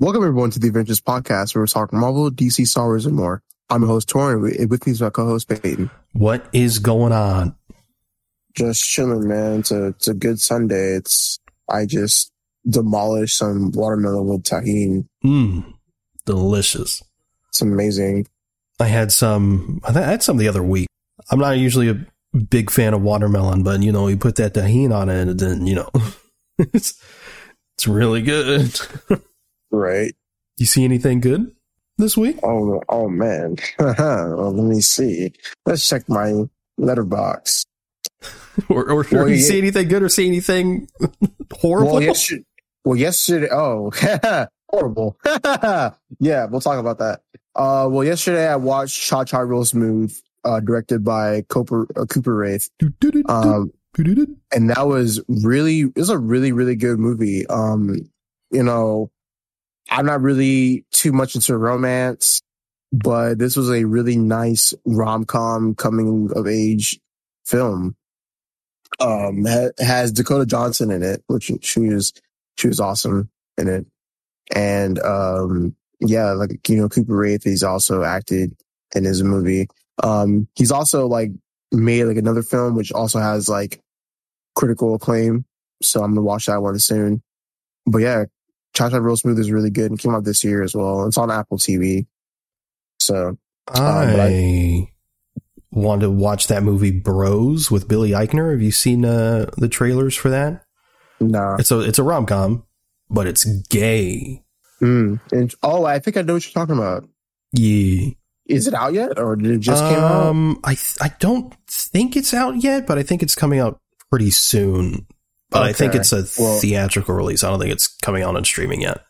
Welcome everyone to the Avengenerds podcast where we talk Marvel, DC, Star Wars, and more. I'm your host Tauren. and With me is my co-host Peyton. What is going on? Just chilling, man. It's a it's a good Sunday. It's I just demolished some watermelon with tahini. Mmm, delicious. It's amazing. I had some. I had some the other week. I'm not usually a big fan of watermelon, but you know, you put that tahini on it, and then you know, it's it's really good. right. You see anything good this week? Oh, oh man. well, let me see. Let's check my Letterboxd. or, or, well, you yeah. see anything good or see anything horrible? Well, yesterday, well, yesterday oh, horrible. yeah, we'll talk about that. Uh, well, yesterday I watched Cha Cha Real Smooth, uh, directed by Cooper, uh, Cooper Raiff. Um, and that was really, it was a really, really good movie. Um, you know, I'm not really too much into romance, but this was a really nice rom com coming of age film. Um, has Dakota Johnson in it, which she was, she was awesome in it. And, um, yeah, like, you know, Cooper Raiff, he's also acted in his movie. Um, he's also like made like another film, which also has like critical acclaim. So I'm gonna watch that one soon. But yeah, Cha Cha Real Smooth is really good and came out this year as well. It's on Apple TV. So I, um, I want to watch that movie Bros with Billy Eichner. Have you seen uh, the trailers for that? No. It's a it's a rom com, but it's gay. Mm. And, oh, I think I know what you're talking about. Yeah. Is it out yet, or did it just um, came out? Um, I th- I don't think it's out yet, but I think it's coming out pretty soon. But okay. I think it's a well, theatrical release. I don't think it's coming out on streaming yet.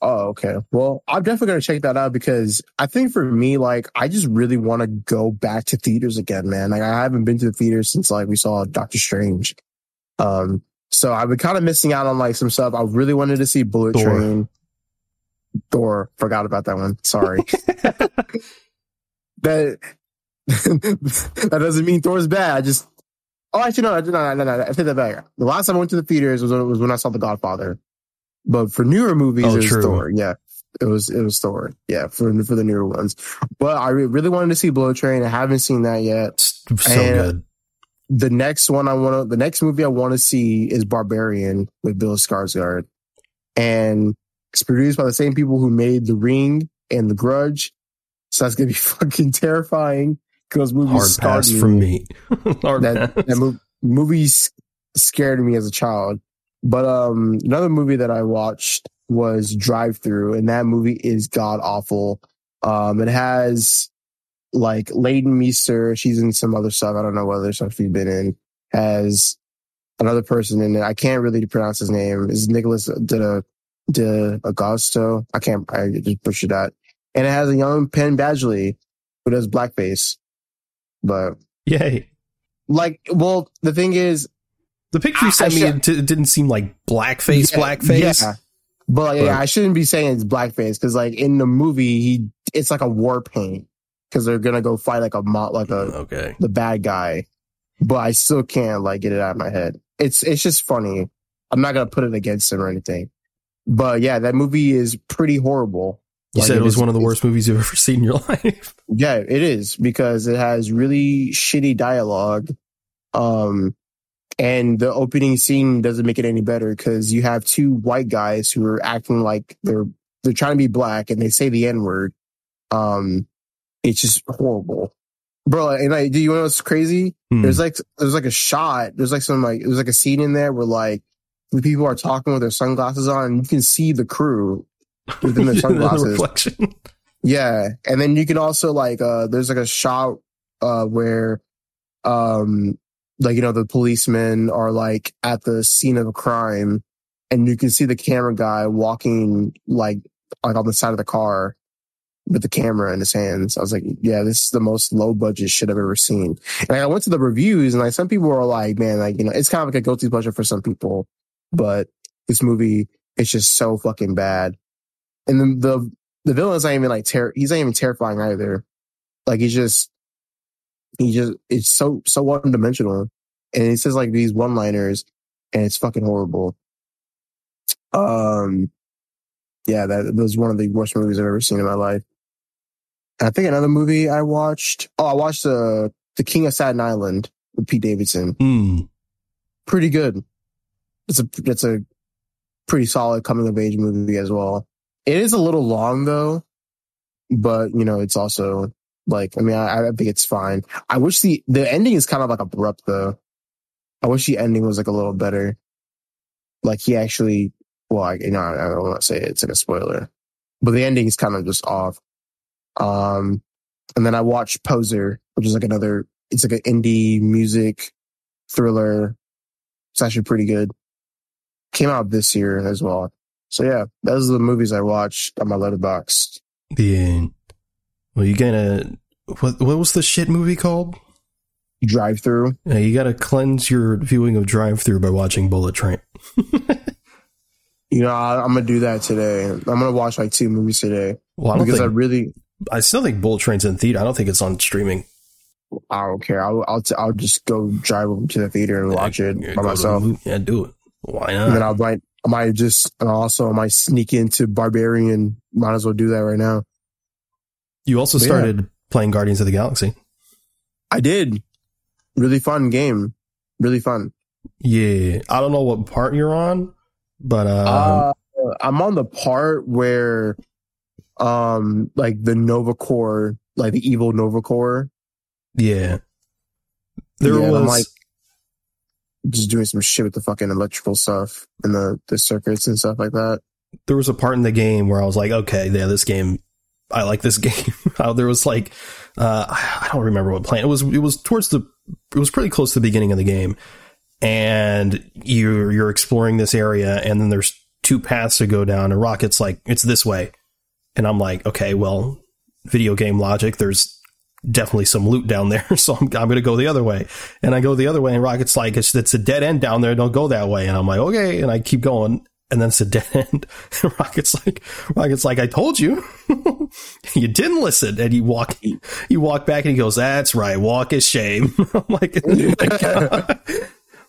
Oh, okay. Well, I'm definitely going to check that out because I think for me, like, I just really want to go back to theaters again, man. Like, I haven't been to the theaters since like we saw Doctor Strange. Um, so I've been kind of missing out on like some stuff. I really wanted to see Bullet Thor. Train. Thor. Forgot about that one. Sorry. that that doesn't mean Thor's bad. I just oh actually no no no no, no I take that back. The last time I went to the theaters was when, was when I saw The Godfather. But for newer movies, oh, it was true. Thor. Yeah, it was it was Thor. Yeah, for for the newer ones. But I really wanted to see Bullet Train. I haven't seen that yet. So and good. The next one I want to, the next movie I want to see is Barbarian with Bill Skarsgård, and it's produced by the same people who made The Ring and The Grudge. So that's gonna be fucking terrifying because movies hard pass me. from me. hard that, pass. that mo- movies scared me as a child. But um, another movie that I watched was Drive Through, and that movie is god awful. Um, it has like Leighton Meester. She's in some other stuff. I don't know what other stuff she's been in. Has another person in it. I can't really pronounce his name. Is Nicholas de de Agosto? I can't. I just butchered that. And it has a young Penn Badgley who does blackface. But yay! Like, well, the thing is, the picture you sent me it didn't seem like blackface, yeah, blackface. Yeah. But, yeah, I shouldn't be saying it's blackface because like in the movie, he it's like a war paint because they're gonna go fight like a like a okay the bad guy. But I still can't like get it out of my head. It's it's just funny. I'm not gonna put it against him or anything. But yeah, that movie is pretty horrible. You like, said it was one of the worst movies you've ever seen in your life. Yeah, it is because it has really shitty dialogue. Um, and the opening scene doesn't make it any better because you have two white guys who are acting like they're they're trying to be black and they say the N word. Um, it's just horrible, bro. And I do you know what's crazy? Hmm. There's like there's like a shot. There's like some like there's like a scene in there where like the people are talking with their sunglasses on, and you can see the crew within their sunglasses. reflection. Yeah, and then you can also like uh there's like a shot uh where um like you know the policemen are like at the scene of a crime and you can see the camera guy walking like like on the side of the car with the camera in his hands. I was like, yeah, this is the most low budget shit I've ever seen. And I went to the reviews and like some people were like, man, like, you know, it's kind of like a guilty pleasure for some people, but this movie is just so fucking bad. And then the, the villain's not even like ter- he's not even terrifying either. Like he's just he just it's so so one dimensional, and he says like these one liners, and it's fucking horrible. Um, yeah, that was one of the worst movies I've ever seen in my life. And I think another movie I watched. Oh, I watched the uh, the King of Staten Island with Pete Davidson. Mm. Pretty good. It's a it's a pretty solid coming of age movie as well. It is a little long though, but you know it's also like I mean I, I think it's fine. I wish the the ending is kind of like abrupt though. I wish the ending was like a little better. Like he actually, well, I, you know, I, I don't want to say it, it's like a spoiler, but the ending is kind of just off. Um, and then I watched Poser, which is like another, it's like an indie music thriller. It's actually pretty good. Came out this year as well. So yeah, those are the movies I watched on my Letterboxd. Yeah. Well, you gotta. What what was the shit movie called? Drive through. Yeah, you gotta cleanse your viewing of Drive Through by watching Bullet Train. You know, I, I'm gonna do that today. I'm gonna watch like two movies today Well, I don't because I really, I still think Bullet Train's in theater. I don't think it's on streaming. I don't care. I'll, I'll, t- I'll just go drive over to the theater and watch it by the myself. Yeah, do it. Why not? And then I'll might, I might just, and also I might sneak into Barbarian. Might as well do that right now. You also But yeah. started playing Guardians of the Galaxy. I did. Really fun game. Really fun. Yeah, I don't know what part you're on, but um, uh, I'm on the part where, um, like the Nova Corps, like the evil Nova Corps, yeah, there Yeah, I'm was like- just doing some shit with the fucking electrical stuff and the, the circuits and stuff like that. there was a part in the game where I was like, okay, yeah, this game, I like this game. There was like, uh, I don't remember what planet it was. It was towards the, it was pretty close to the beginning of the game, and you're you're exploring this area, and then there's two paths to go down, and Rocket's like, it's this way, and I'm like, okay, well, video game logic, there's definitely some loot down there, so I'm, I'm going to go the other way, and I go the other way, and Rocket's like, it's, it's a dead end down there, don't go that way, and I'm like, okay, and I keep going, and then it's a dead end. And Rocket's like, Rocket's like, I told you, you didn't listen. And you walk, you walk back, and he goes, "That's right, walk is shame." I'm like,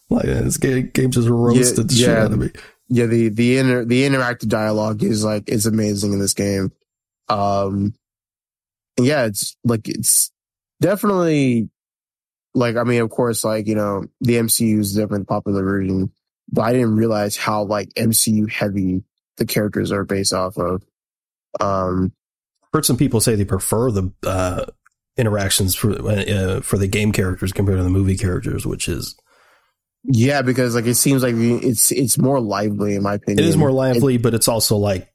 like this game, game just roasted the shit yeah. out of me. yeah the the inter the interactive dialogue is like is amazing in this game um yeah it's like it's definitely like i mean of course like you know the mcu is different popular version but i didn't realize how like mcu heavy the characters are based off of. Um Heard some people say they prefer the uh, interactions for uh, for the game characters compared to the movie characters, which is yeah because like it seems like it's it's more lively in my opinion it is more lively, but it's also like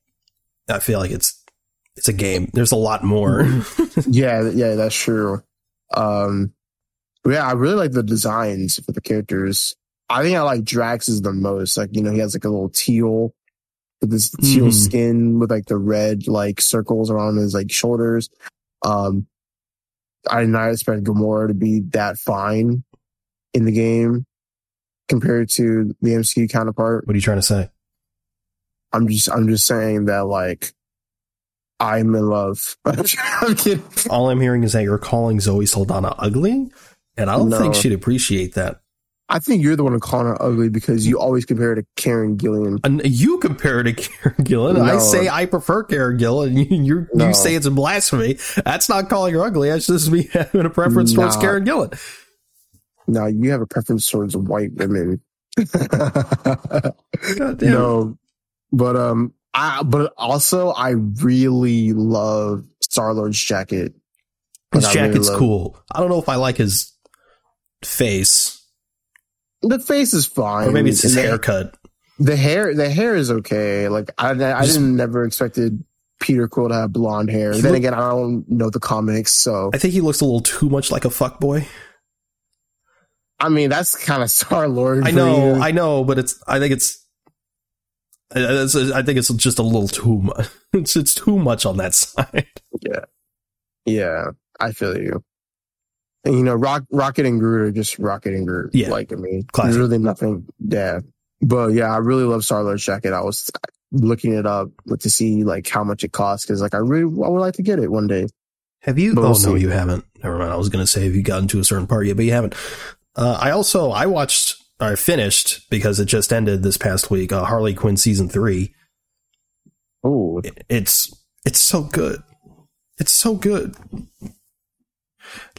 I feel like it's it's a game. There's a lot more. yeah, yeah, that's true. Um, yeah, I really like the designs for the characters. I think I like Drax's the most. Like, you know, he has like a little teal with this teal Mhm. skin with like the red like circles around his like shoulders. Um, I did not expect Gamora to be that fine in the game compared to the MCU counterpart. what are you trying to say? I'm just, I'm just saying that like, I'm in love. I'm. All I'm hearing is that you're calling Zoe Saldana ugly, and I don't No. think she'd appreciate that. I think you're the one calling her ugly because you always compare her to Karen Gillan. And you compare her to Karen Gillan. I say I prefer Karen Gillan. You you, No. you say it's a blasphemy. That's not calling her ugly. That's just me having a preference towards Nah. Karen Gillan. Now you have a preference towards white women. God damn. no, but um, I but also I really love Star Lord's jacket. his I really jacket's love- cool. I don't know if I like his face, The face is fine, or maybe it's his haircut. The hair, the hair is okay. Like I, I Just- didn't never expected Peter Quill to have blonde hair. Then again, I don't know the comics, so I think he looks a little too much like a fuckboy. I mean that's kind of Star Lord. I know, I know, but it's. I think it's. I think it's just a little too much. It's it's too much on that side. Yeah, yeah, I feel you. And, you know, Rock, Rocket and Groot are just Rocket and Groot. Yeah. like I mean, Classic. there's really nothing. Yeah, but yeah, I really love Star Lord's jacket. I was looking it up to see like how much it costs because like I really I would like to get it one day. Have you? But oh we'll no, see. you haven't. Never mind. I was going to say have you gotten to a certain part yet, but you haven't. Uh, I also I watched I finished because it just ended this past week. Uh, Harley Quinn season three. Oh, it's it's so good. It's so good.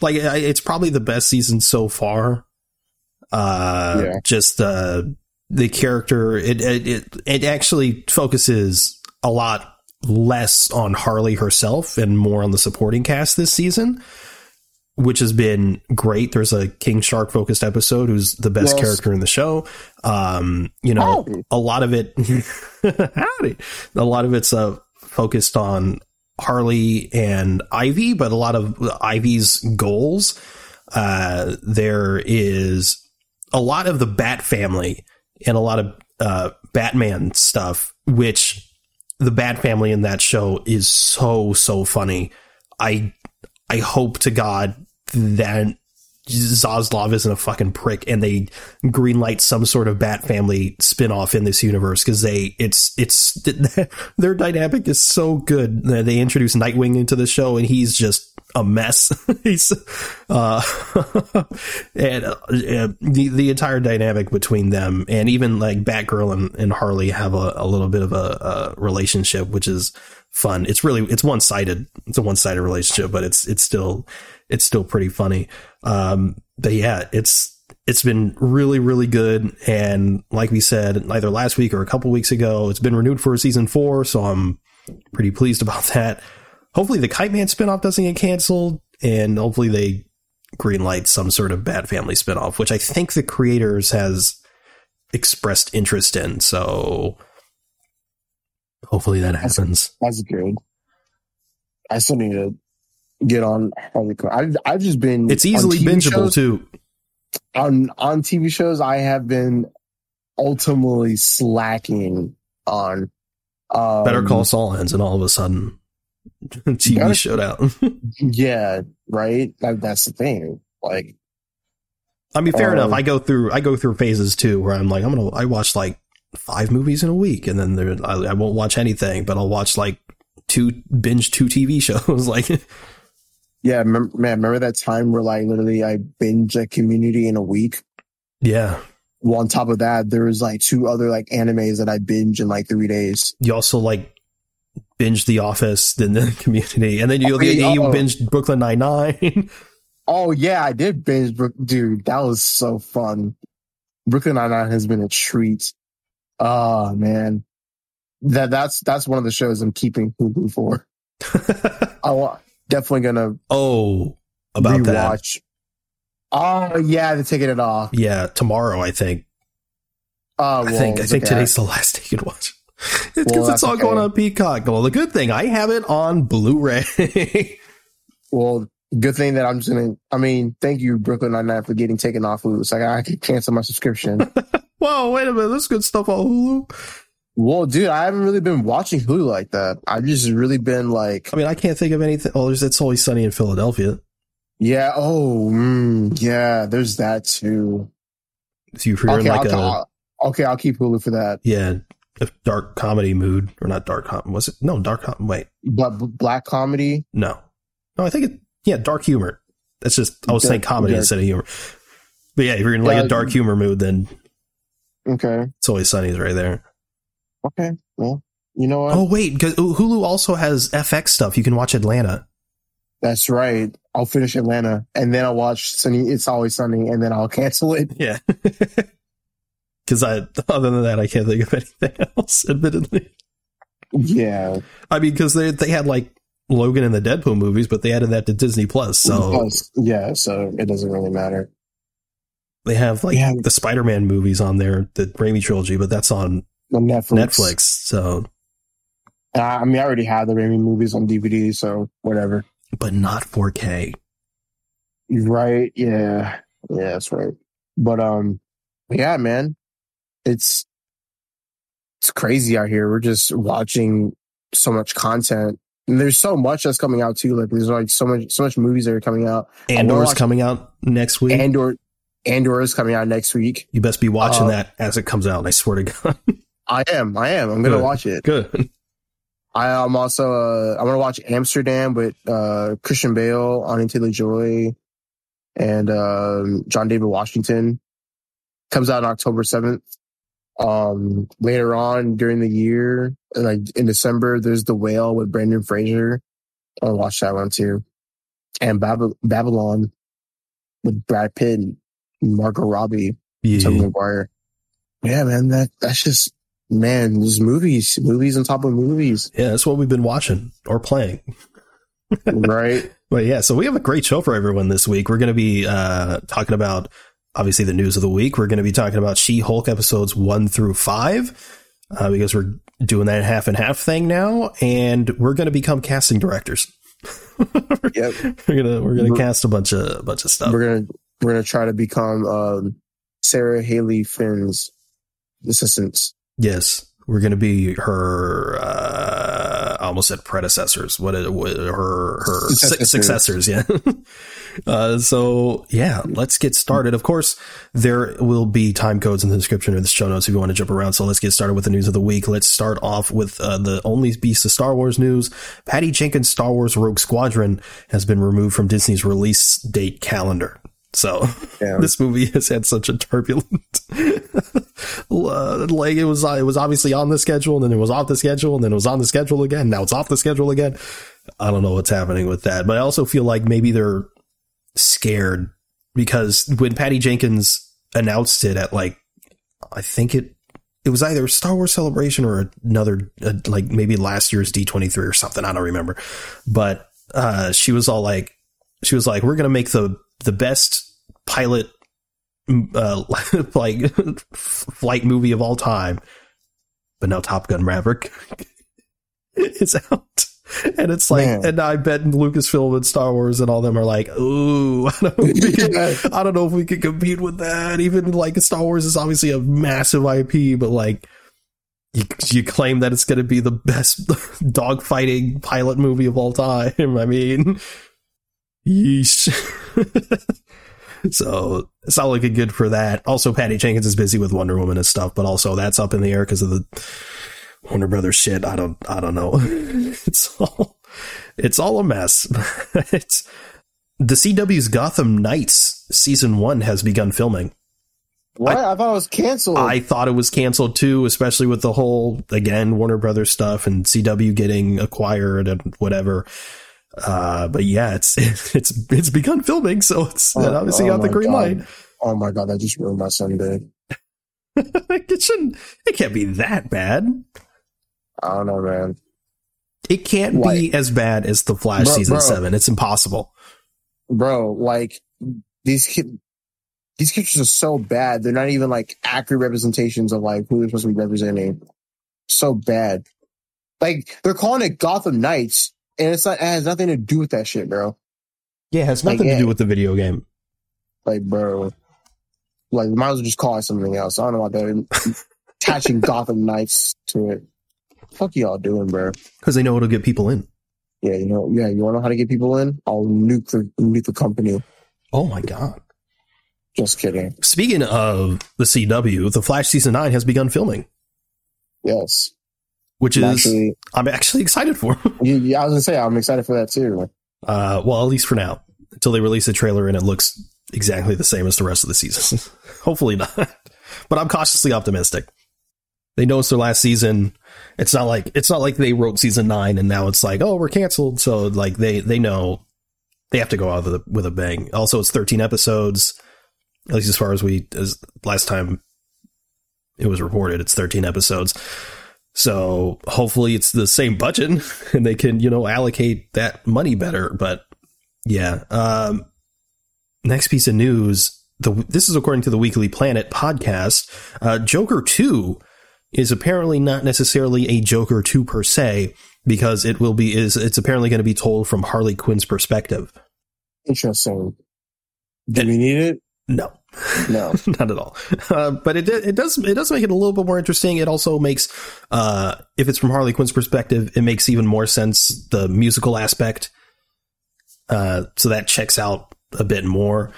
Like it's probably the best season so far. Uh, yeah. just uh, the character. It, it it it actually focuses a lot less on Harley herself and more on the supporting cast this season, which has been great. There's a King Shark focused episode who's the best yes. character in the show. Um, you know, howdy. a lot of it, howdy, a lot of it's uh, focused on Harley and Ivy, but a lot of Ivy's goals. Uh, there is a lot of the Bat family and a lot of uh, Batman stuff, which the Bat family in that show is so so funny. I I hope to God that Zaslav isn't a fucking prick and they greenlight some sort of Bat Family spin-off in this universe because they it's it's their dynamic is so good. They introduce Nightwing into the show and he's just a mess. he's uh and uh, the the entire dynamic between them and even like Batgirl and, and Harley have a, a little bit of a, a relationship which is fun. It's really it's one sided. It's a one sided relationship, but it's it's still it's still pretty funny. Um, but yeah, it's it's been really really good. And like we said, either last week or a couple weeks ago, it's been renewed for season four. So I'm pretty pleased about that. Hopefully, the Kite Man spinoff doesn't get canceled, and hopefully they greenlight some sort of Bat Family spinoff, which I think the creators has expressed interest in. So hopefully that happens. That's, that's good. I still need to get on Harley Quinn. I've I've just been. It's easily bingeable shows, too. On on TV shows, I have been ultimately slacking on. Um, Better Call Saul ends, and all of a sudden, TV better, showed out. yeah, right. That, that's the thing. Like, I mean, fair enough. Um, I go through I go through phases too, where I'm like, I'm gonna I watch like five movies in a week, and then there I, I won't watch anything, but I'll watch like two binge two TV shows. like, yeah, man, remember that time where like literally I binge a community in a week? Yeah. Well, on top of that, there was like two other like animes that I binge in like three days. You also like binge The Office, then the community, and then you, oh, you binged Brooklyn Nine Nine. oh yeah, I did binge, dude. That was so fun. Brooklyn Nine Nine has been a treat. Oh man, that that's that's one of the shows I'm keeping Hulu for. I definitely gonna. Oh, about rewatch. that. Oh yeah, they're taking it off. Yeah, tomorrow I think. Uh, well, I think I think okay. today's the last day you can watch. It's because well, it's all okay. going on Peacock. Well, the good thing I have it on Blu-ray. well, good thing that I'm just gonna. I mean, thank you, Brooklyn Nine Nine, for getting taken off Hulu. So I, I can cancel my subscription. Whoa, wait a minute, there's good stuff on Hulu. Well, dude, I haven't really been watching Hulu like that. I've just really been like. I mean, I can't think of anything. Oh, there's It's Always Sunny in Philadelphia. Yeah. Oh, mm, yeah. There's that too. So you're okay, like I'll, a, okay, I'll keep Hulu for that. Yeah, a dark comedy mood or not dark com was it? No, dark com- wait. But black comedy? No, no. I think it. Yeah, dark humor. That's just I was dark, saying comedy dark. instead of humor. But yeah, if you're in like a dark humor mood, then okay, it's always sunny's right there. Okay. Well, you know what? Oh wait, Hulu also has FX stuff. You can watch Atlanta. That's right. I'll finish Atlanta and then I'll watch Sunny. It's always sunny, and then I'll cancel it. Yeah. Because I, other than that, I can't think of anything else. Admittedly. Yeah. I mean, because they they had like Logan and the Deadpool movies, but they added that to Disney Plus. So yeah, so it doesn't really matter. They have like yeah. the Spider Man movies on there, the Raimi trilogy, but that's on on Netflix. Netflix. So, uh, I mean, I already have the Raimi movies on DVD, so whatever. But not 4K. Right? Yeah, yeah, that's right. But um, yeah, man, it's it's crazy out here. We're just watching so much content. And there's so much that's coming out too. Like there's like so much so much movies that are coming out. Andor's coming out next week. Andor Andor is coming out next week. You best be watching uh, that as it comes out. I swear to God. I am. I am. I'm gonna watch it. Good. I am also. Uh, I'm gonna watch Amsterdam with uh, Christian Bale, Anya Taylor Joy, and uh, John David Washington. Comes out on October seventh. Um, later on during the year, like in December, there's The Whale with Brendan Fraser. I'll watch that one too. And Bab- Babylon with Brad Pitt, and Margot Robbie, Yeah. Tobey Maguire. Yeah, man, that that's just man, there's movies, movies on top of movies, yeah, that's what we've been watching or playing. right? But yeah, so we have a great show for everyone this week. We're going to be uh, talking about obviously the news of the week. We're going to be talking about She Hulk episodes one through five uh, because we're doing that half and half thing now, and we're going to become casting directors. Yep. We're gonna we're gonna We're- cast a bunch of a bunch of stuff. We're gonna we're gonna try to become um, Sarah Halley Finn's assistants. Yes, we're going to be her. Uh, I almost said predecessors. What, it, what her her Successors. successors? Yeah. uh, so yeah, let's get started. Of course, there will be time codes in the description of the show notes if you want to jump around. So let's get started with the news of the week. Let's start off with uh, the only piece of Star Wars news. Patty Jenkins' Star Wars Rogue Squadron has been removed from Disney's release date calendar. So Yeah. this movie has had such a turbulent uh, like it was it was obviously on the schedule and then it was off the schedule and then it was on the schedule again now it's off the schedule again i don't know what's happening with that but i also feel like maybe they're scared because when patty jenkins announced it at like i think it it was either Star Wars Celebration or another, uh, like maybe last year's D23 or something. I don't remember. But, uh, she was all like, she was like, we're going to make the, the best pilot, uh, like flight movie of all time. But now Top Gun Maverick is out. And it's like, Man. and I bet Lucasfilm and Star Wars and all them are like, ooh, I don't, know if we can, I don't know if we can compete with that. Even like Star Wars is obviously a massive IP, but like, you, you claim that it's going to be the best dogfighting pilot movie of all time. I mean, yeesh. so it's not looking good for that. Also, Patty Jenkins is busy with Wonder Woman and stuff, but also that's up in the air because of the Warner Brothers shit. I don't, I don't know. it's all, it's all a mess. it's the CW's Gotham Knights season one has begun filming. What? I, thought it was canceled. I thought it was canceled too, especially with the whole again Warner Brothers stuff and CW getting acquired and whatever. Uh, but yeah, it's it's it's begun filming, so it's Oh, obviously oh got the green God. light. oh my god, that just ruined my Sunday. it shouldn't. It can't be that bad. I don't know, man. It can't be as bad as the Flash Bro- season bro. seven. It's impossible. Bro, like these ki- these pictures are so bad. They're not even like accurate representations of like who they're supposed to be representing. So bad. Like they're calling it Gotham Knights, and it's not. It has nothing to do with that shit, bro. Yeah, it has Like, nothing to yeah. do with the video game. Like, bro, like might as well just call it something else. I don't know about that. Attaching Gotham Knights to it. Fuck y'all doing, bro? Because they know it'll get people in. Yeah, you know, yeah, you want to know how to get people in? I'll nuke the nuke the company. Oh my god. Just kidding. Speaking of the CW, the Flash season nine has begun filming, Yes, which is actually, I'm actually excited for. yeah, yeah, I was gonna say I'm excited for that too. Uh, well, at least for now, until they release the trailer and it looks exactly the same as the rest of the season. Hopefully not, but I'm cautiously optimistic. They know it's their last season. It's not like it's not like they wrote season nine and now it's like oh we're canceled. So like they they know they have to go out with a, with a bang. Also, it's 13 episodes, at least as far as we as last time it was reported. It's 13 episodes. So hopefully it's the same budget and they can, you know, allocate that money better. But yeah. Um, next piece of news. The, this is according to the Weekly Planet podcast. Uh, Joker 2 is apparently not necessarily a Joker 2 per se because it will be, is, it's apparently going to be told from Harley Quinn's perspective. Interesting. Do we need it? No. No. not at all. Uh, but it it does it does make it a little bit more interesting. It also makes uh, if it's from Harley Quinn's perspective, it makes even more sense the musical aspect. Uh, so that checks out a bit more.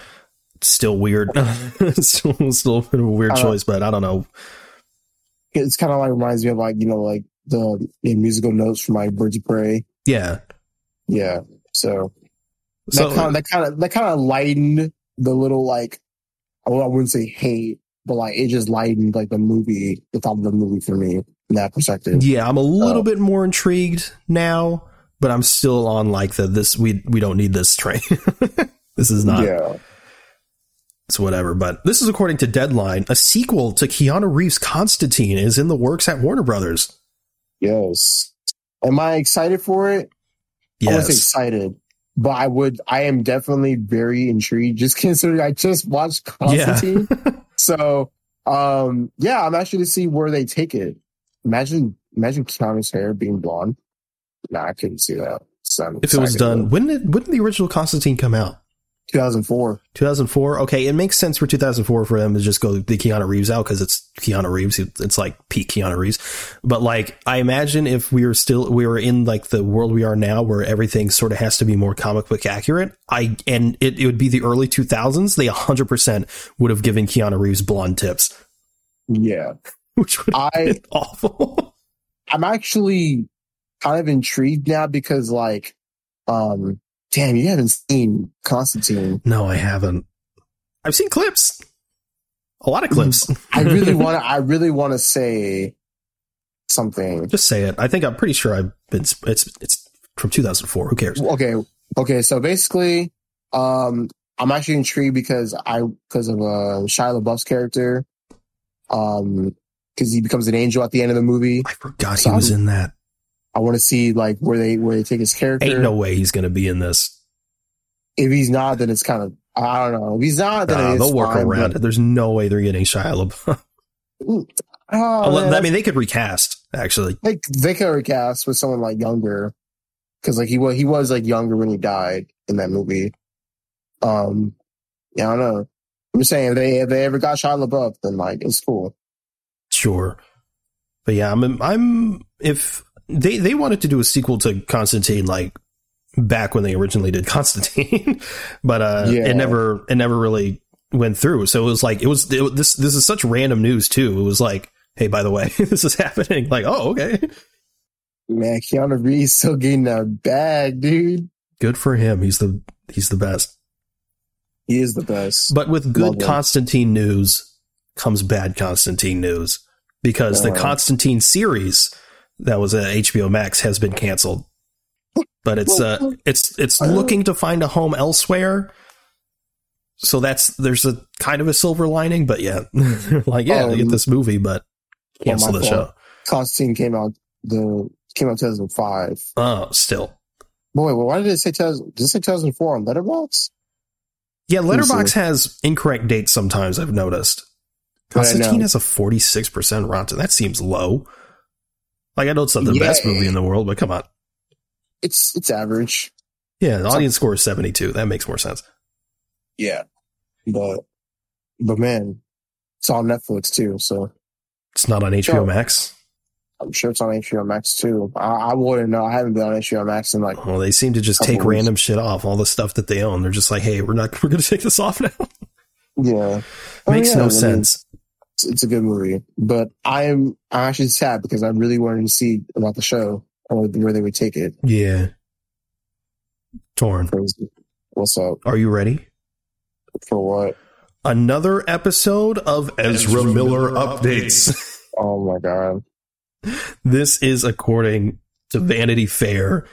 Still weird. still, still a bit of a weird Uh, choice, but I don't know. It's kind of like reminds me of like you know like the, the musical notes from like Birds of Prey. Yeah. Yeah. So that So kind of that kind of that kind of lightened the little like well, I wouldn't say hate, but like it just lightened like the movie, the top of the movie for me in that perspective. Yeah, I'm a little Oh. bit more intrigued now, but I'm still on like the this we we don't need this train. this is not yeah. it's whatever. But this is according to Deadline. A sequel to Keanu Reeves' Constantine is in the works at Warner Brothers. Yes. Am I excited for it? I was Yes. excited, but I would. I am definitely very intrigued, just considering I just watched Constantine. so, um, yeah, I'm actually to see where they take it. Imagine, imagine Keanu's hair being blonde. Nah, I couldn't see that. So If it was done, when did when did the original Constantine come out? 2004. 2004. Okay, it makes sense for 2004 for them to just go the Keanu Reeves out because it's Keanu Reeves. It's like peak Keanu Reeves. But like, I imagine if we were still we were in like the world we are now, where everything sort of has to be more comic book accurate. I and it, it would be the early 2000s. They 100 percent would have given Keanu Reeves blonde tips, Yeah, which would I been awful. I'm actually kind of intrigued now because like, um, damn, you haven't seen Constantine. no, I haven't. I've seen clips, a lot of clips. I really want to. I really want to say something. just say it. I think I'm pretty sure I've been. It's it's from 2004. Who cares? Okay, okay. So basically, um, I'm actually intrigued because I because of uh Shia LaBeouf's character, um, because he becomes an angel at the end of the movie. I forgot he was I'm- in that. I want to see like where they where they take his character. Ain't no way he's going to be in this. If he's not, then it's kind of I don't know. If he's not, then Nah, it's they'll work fine, around it. There's no way they're getting Shia LaBeouf. Oh, Unless- I mean, they could recast. Actually, like they could recast with someone like younger, because like he was he was like younger when he died in that movie. Um, yeah, I don't know. I'm just saying if they if they ever got Shia LaBeouf, then like it's cool. sure. But yeah, I'm. I'm. If they they wanted to do a sequel to Constantine, like back when they originally did Constantine, but uh, Yeah. it never it never really went through. So it was like it was it, this this is such random news too. It was like, hey, by the way, this is happening. Like, oh, okay. Man, Keanu Reeves still getting that bag, dude. Good for him. He's the he's the best. He is the best. But with good. Constantine news comes bad Constantine news because the Uh-huh. Constantine series that was at HBO Max has been canceled. But it's uh it's it's Uh. looking to find a home elsewhere. So that's there's a kind of a silver lining, but yeah, like yeah, they get Um, this movie, but cancel my the show. Constantine came out the came out 2005. Oh, still, Boy, well, why did it say 2000? Did it say 2004 on Letterboxd? yeah. Letterboxd has incorrect dates sometimes. I've noticed. But I know. Constantine has a 46% rotten. That seems low. Like, I know it's not the Yeah. best movie in the world, but come on. It's it's average. Yeah, the audience score is 72. That makes more sense. Yeah, but but man, it's on Netflix too, so It's not on HBO Sure. Max. I'm sure it's on HBO Max too. I, I wouldn't know. I haven't been on HBO Max in like Well, they seem to just take weeks. random shit off, all the stuff that they own. They're just like, hey, we're not, we're going to take this off now. yeah. Oh, Makes yeah, no I mean, sense. It's, it's a good movie, but I'm I'm actually sad because I really wanted to see about the show or where they would take it. Yeah. Tauren. 'Cause What's up Are you ready? for what? Another episode of Ezra Miller Updates. Oh my god! This is according to Vanity Fair.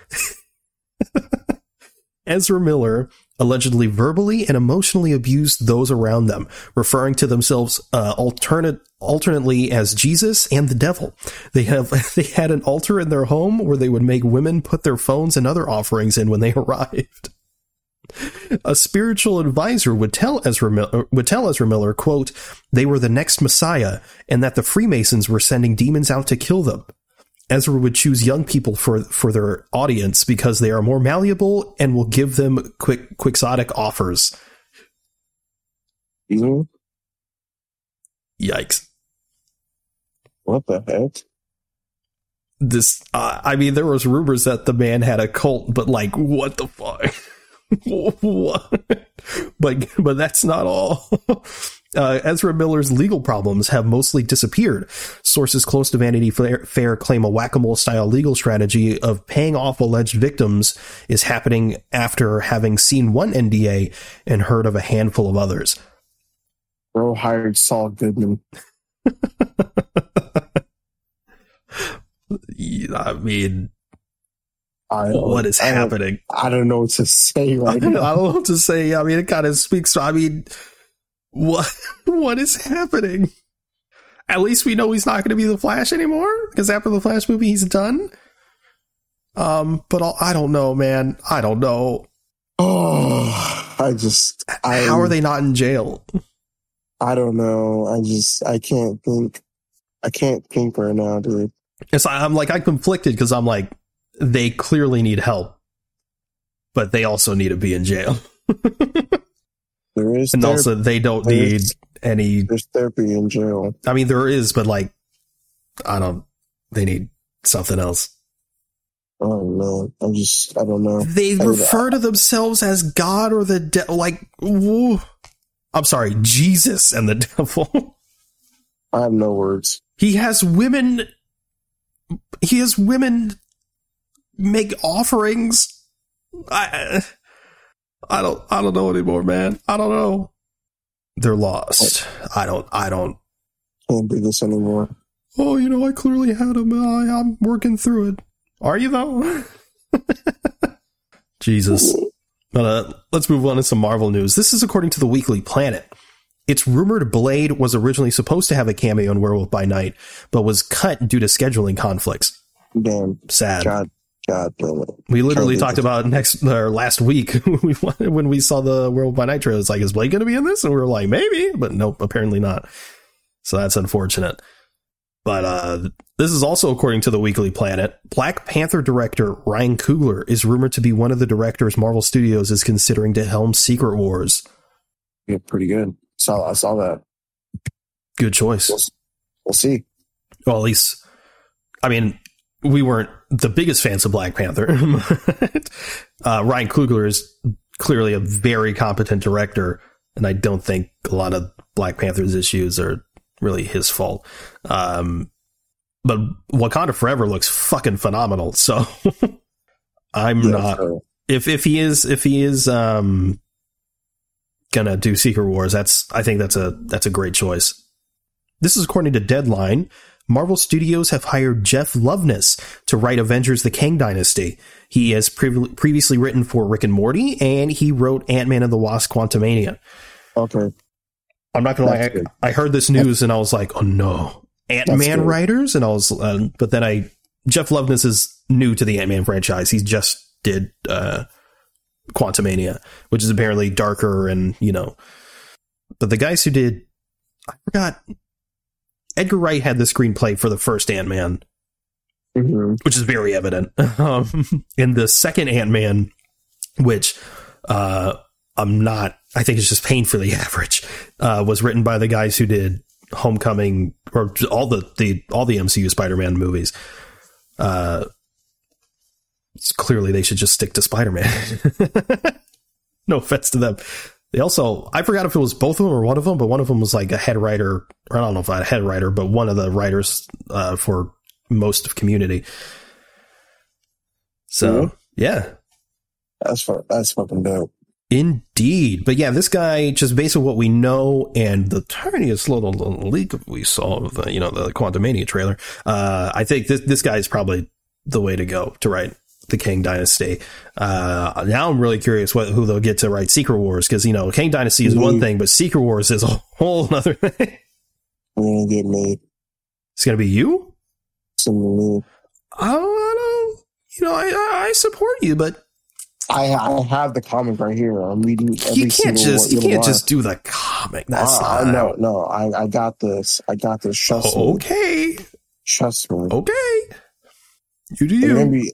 Ezra Miller allegedly verbally and emotionally abused those around them, referring to themselves uh, alternate alternately as Jesus and the devil. They have they had an altar in their home where they would make women put their phones and other offerings in when they arrived. A spiritual advisor would tell Ezra Miller, would tell Ezra Miller, "quote They were the next Messiah, and that the Freemasons were sending demons out to kill them." Ezra would choose young people for for their audience because they are more malleable and will give them quick quixotic offers. Mhm. Yikes! What the heck? This, uh, I mean, there was rumors that the man had a cult, but like, what the fuck? what? But but that's not all. Uh, Ezra Miller's legal problems have mostly disappeared. Sources close to Vanity Fair, claim a whack-a-mole style legal strategy of paying off alleged victims is happening after having seen one NDA and heard of a handful of others. Bro hired Saul Goodman. I mean, I what is I don't- happening? I don't know what to say I right don't, now. I don't know what to say. I mean, it kind of speaks. I mean, what what is happening? At least we know he's not going to be the Flash anymore because after the Flash movie, he's done. Um, but I'll, I don't know, man. I don't know. Oh, I just I How are they not in jail? I don't know. I just I can't think. I can't think right now, dude. It's I'm like I'm conflicted because I'm like they clearly need help, but they also need to be in jail, There is and therapy, also they don't need any. there's therapy in jail. I mean, there is, but like I don't. They need something else. Oh no, I'm just I don't know. They I- refer to themselves as God or the devil. Like, woo. I'm sorry, Jesus and the devil. I have no words. he has women. He has women make offerings. I, I don't, I don't know anymore, man. I don't know. They're lost. I don't, I don't. Can't do this anymore. Oh, you know, I clearly had him. I, I'm working through it. Are you though? Jesus. But uh, let's move on to some Marvel news. This is according to the Weekly Planet. It's rumored Blade was originally supposed to have a cameo in Werewolf by Night, but was cut due to scheduling conflicts. Damn. Sad. God. God damn it. We literally talked about next or last week when we saw the Werewolf by Night trailer. It's like, is Blade going to be in this? And we were like, maybe, but nope, apparently not. So that's unfortunate. But uh, this is also according to the Weekly Planet. Black Panther director Ryan Coogler is rumored to be one of the directors Marvel Studios is considering to helm Secret Wars. Yeah, pretty good. Saw I saw that. Good choice. We'll see. Well, at least, I mean, we weren't the biggest fans of Black Panther. uh, Ryan Coogler is clearly a very competent director, and I don't think a lot of Black Panther's issues are really his fault. Um, but Wakanda Forever looks fucking phenomenal. So I'm Yeah, not so, if if he is if he is um gonna do Secret Wars, that's I think that's a that's a great choice. This is according to Deadline. Marvel Studios have hired Jeff Loveness to write Avengers: The Kang Dynasty. He has prev- previously written for Rick and Morty, and he wrote Ant Man and the Wasp: Quantumania. okay. I'm not gonna lie, I, good. I heard this news and I was like, oh no, Ant Man writers, and I was, uh, but then I Jeff Loveness is new to the Ant Man franchise. He just did uh, Quantumania, which is apparently darker and you know, but the guys who did, I forgot. Edgar Wright had the screenplay for the first Ant Man, hmm which is very evident. Um, in the second Ant Man, which uh, I'm not, I think it's just painfully average, uh, was written by the guys who did Homecoming or all the, the all the MCU Spider Man movies. Uh, clearly they should just stick to Spider Man. no offense to them. They also, I forgot if it was both of them or one of them, but one of them was like a head writer. Or I don't know if I had a head writer, but one of the writers uh, for most of Community. So Mhm. yeah, That's fu- that's fucking dope. indeed. But yeah, this guy just based on what we know and the tiniest little, little leak we saw of the you know the Quantumania trailer, uh, I think this this guy is probably the way to go to write the Kang Dynasty. Uh, now I'm really curious what who they'll get to write Secret Wars because you know Kang Dynasty is one Mhm. thing, but Secret Wars is a whole other thing. Gonna get made. It's gonna be you. Some me. I don't, I don't you know, I, I support you, but I I have the comic right here. I'm reading. You can't just you can't line. just do the comic. That's Ah, not no no. I I got this. I got this. Trust me. okay. Trust me. Okay. You do I'm gonna you.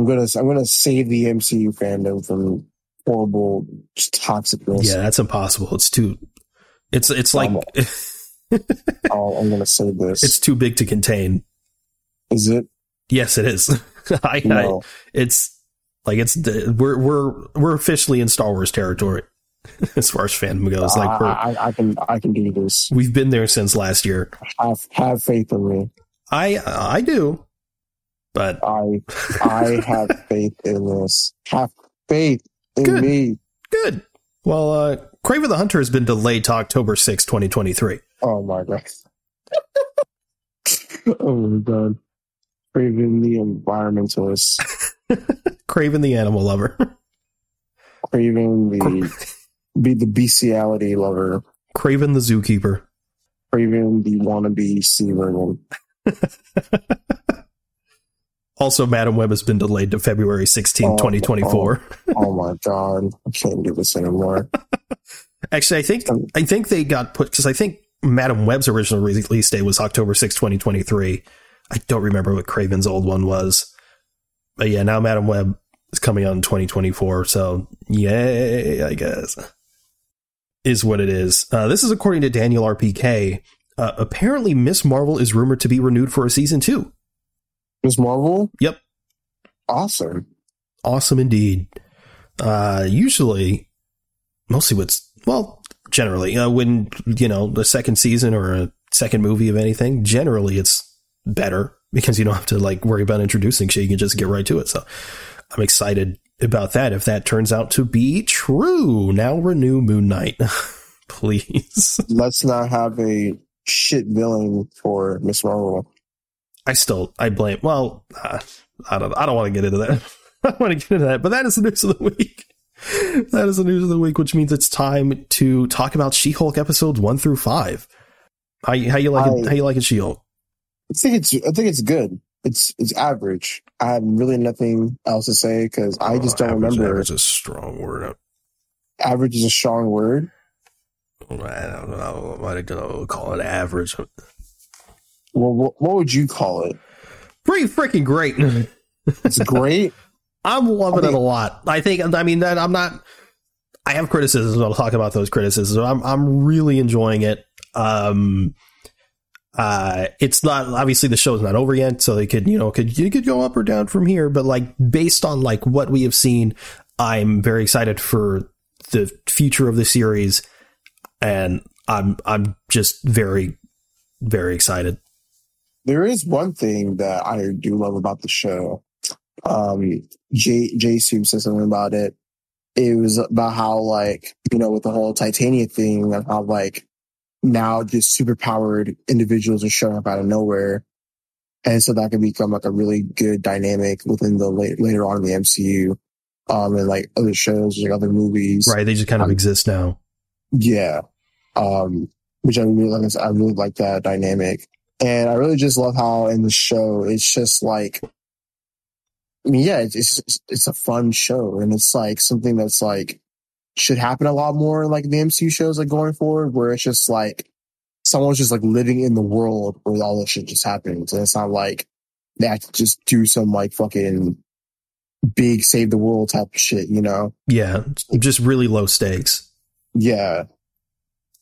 I'm gonna I'm gonna save the MCU fandom from horrible just toxicness. Yeah, that's impossible. It's too. It's it's like Um, I'll, I'm gonna save this. it's too big to contain. Is it? Yes, it is. I, I it's like it's we're we're we're officially in Star Wars territory as far as fandom goes. Like we're I, I can I can do this. we've been there since last year. Have have faith in me. I I do, but I I have faith in this. Have faith in Good. me. good. Well, uh, Kraven the Hunter has been delayed to October 6, 2023. Oh my god. oh my god. Kraven the environmentalist. Kraven the animal lover. Kraven the be the bestiality lover. Kraven the zookeeper. Kraven the wannabe sea vermin. Also, Madame Web has been delayed to February 16, Oh, 2024. Oh my god. I can't do this anymore. Actually, I think I think they got put because I think Madame Web's original release date was October 6, 2023. I don't remember what Kraven's old one was. But yeah, now Madame Web is coming out in 2024. So, yay, I guess. Is what it is. Uh, this is according to Daniel RPK. Uh, apparently, Miss Marvel is rumored to be renewed for a season two. Miss Marvel? Yep. Awesome. Awesome indeed. Uh, usually, mostly what's, well, generally, uh, when, you know, the second season or a second movie of anything, generally it's better because you don't have to like worry about introducing shit. You can just get right to it. So I'm excited about that. If that turns out to be true, now renew Moon Knight, please. Let's not have a shit villain for Miss Marvel. I still, I blame, well, uh, I don't, I don't want to get into that. I want to get into that, but that is the news of the week. That is the news of the week, which means it's time to talk about She-Hulk episodes one through five. How you, how you like it, I- how you like it, She-Hulk? I think it's I think it's good. It's it's average. I have really nothing else to say because I just don't Average- remember. Average is a strong word. Average is a strong word. I don't know. I don't know. Call it average. Well, what, what would you call it? Pretty freaking great. It's great. I'm loving it a lot. I think. I mean that I'm not. I have criticisms. I'll talk about those criticisms. I'm I'm really enjoying it. Um, uh, it's not obviously the show's not over yet, so they could you know could you could go up or down from here. But like based on like what we have seen, I'm very excited for the future of the series, and I'm I'm just very very excited. There is one thing that I do love about the show. Um, Jay, J Soup said something about it. It was about how like you know with the whole Titania thing and how like now just super powered individuals are showing up out of nowhere, and so that can become like a really good dynamic within the late, later on in the MCU, um, and like other shows, like other movies, Right? They just kind of Um, exist now. yeah. Um, which I really like. I really like that dynamic. And I really just love how in the show, it's just like, I mean, yeah, it's, it's, it's a fun show and it's like something that's like, should happen a lot more in like the MCU shows like going forward where it's just like, someone's just like living in the world where all this shit just happens. And it's not like they have to just do some like fucking big save the world type of shit, you know? Yeah, just really low stakes. Yeah.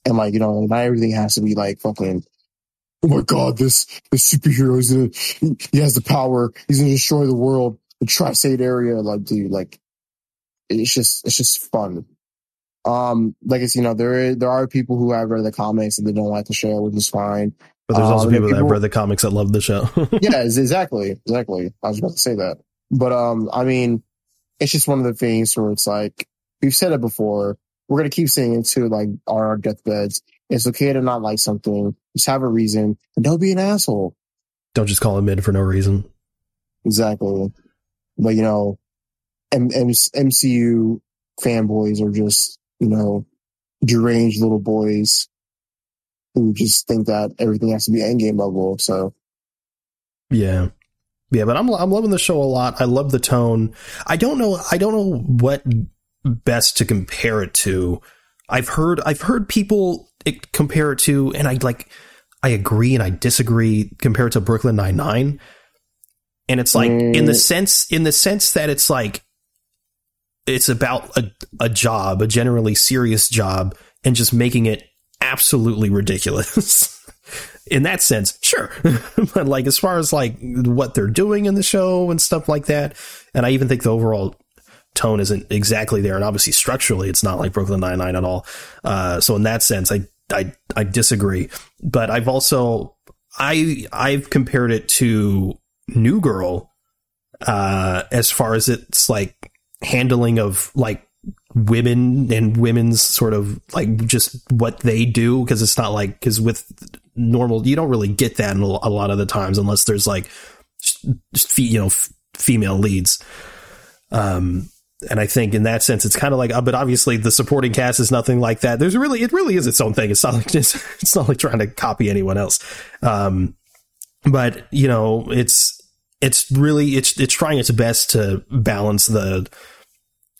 And like, you know, not everything has to be like fucking, oh my god, this, this superhero is gonna, he, has the power, he's gonna destroy the world, the tri-state area. Like, dude, like, it's just, it's just fun. Um, like it's, you know, there, there are people who have read the comics and they don't like the show, which is fine. But there's also and then people that have read the comics that love the show. yeah, exactly, exactly. I was about to say that, but um, I mean, it's just one of the things where it's like we've said it before. We're gonna keep saying it to like our deathbeds. It's okay to not like something. Just have a reason, and don't be an asshole. Don't just call it mid for no reason. Exactly. But you know, M- M- MCU fanboys are just you know deranged little boys who just think that everything has to be endgame level. So Yeah. Yeah, but I'm I'm loving the show a lot. I love the tone. I don't know I don't know what best to compare it to. I've heard I've heard people it, compare it to and I like I agree and I disagree compare it to Brooklyn 99. And it's like in the Mm. sense in the sense that it's like it's about a a job, a generally serious job and just making it absolutely ridiculous. in that sense, sure. but like as far as like what they're doing in the show and stuff like that, and I even think the overall tone isn't exactly there, and obviously structurally it's not like Brooklyn Nine Nine at all. Uh, so in that sense, I I I disagree. But I've also I I've compared it to New Girl uh, as far as its like handling of like women and women's sort of like just what they do because it's not like because with normal you don't really get that a lot of the times unless there's like you know female leads um and I think in that sense, it's kind of like, uh, but obviously the supporting cast is nothing like that. There's really, it really is its own thing. It's not like just, it's not like trying to copy anyone else. Um, but you know, it's, it's really, it's, it's trying its best to balance the,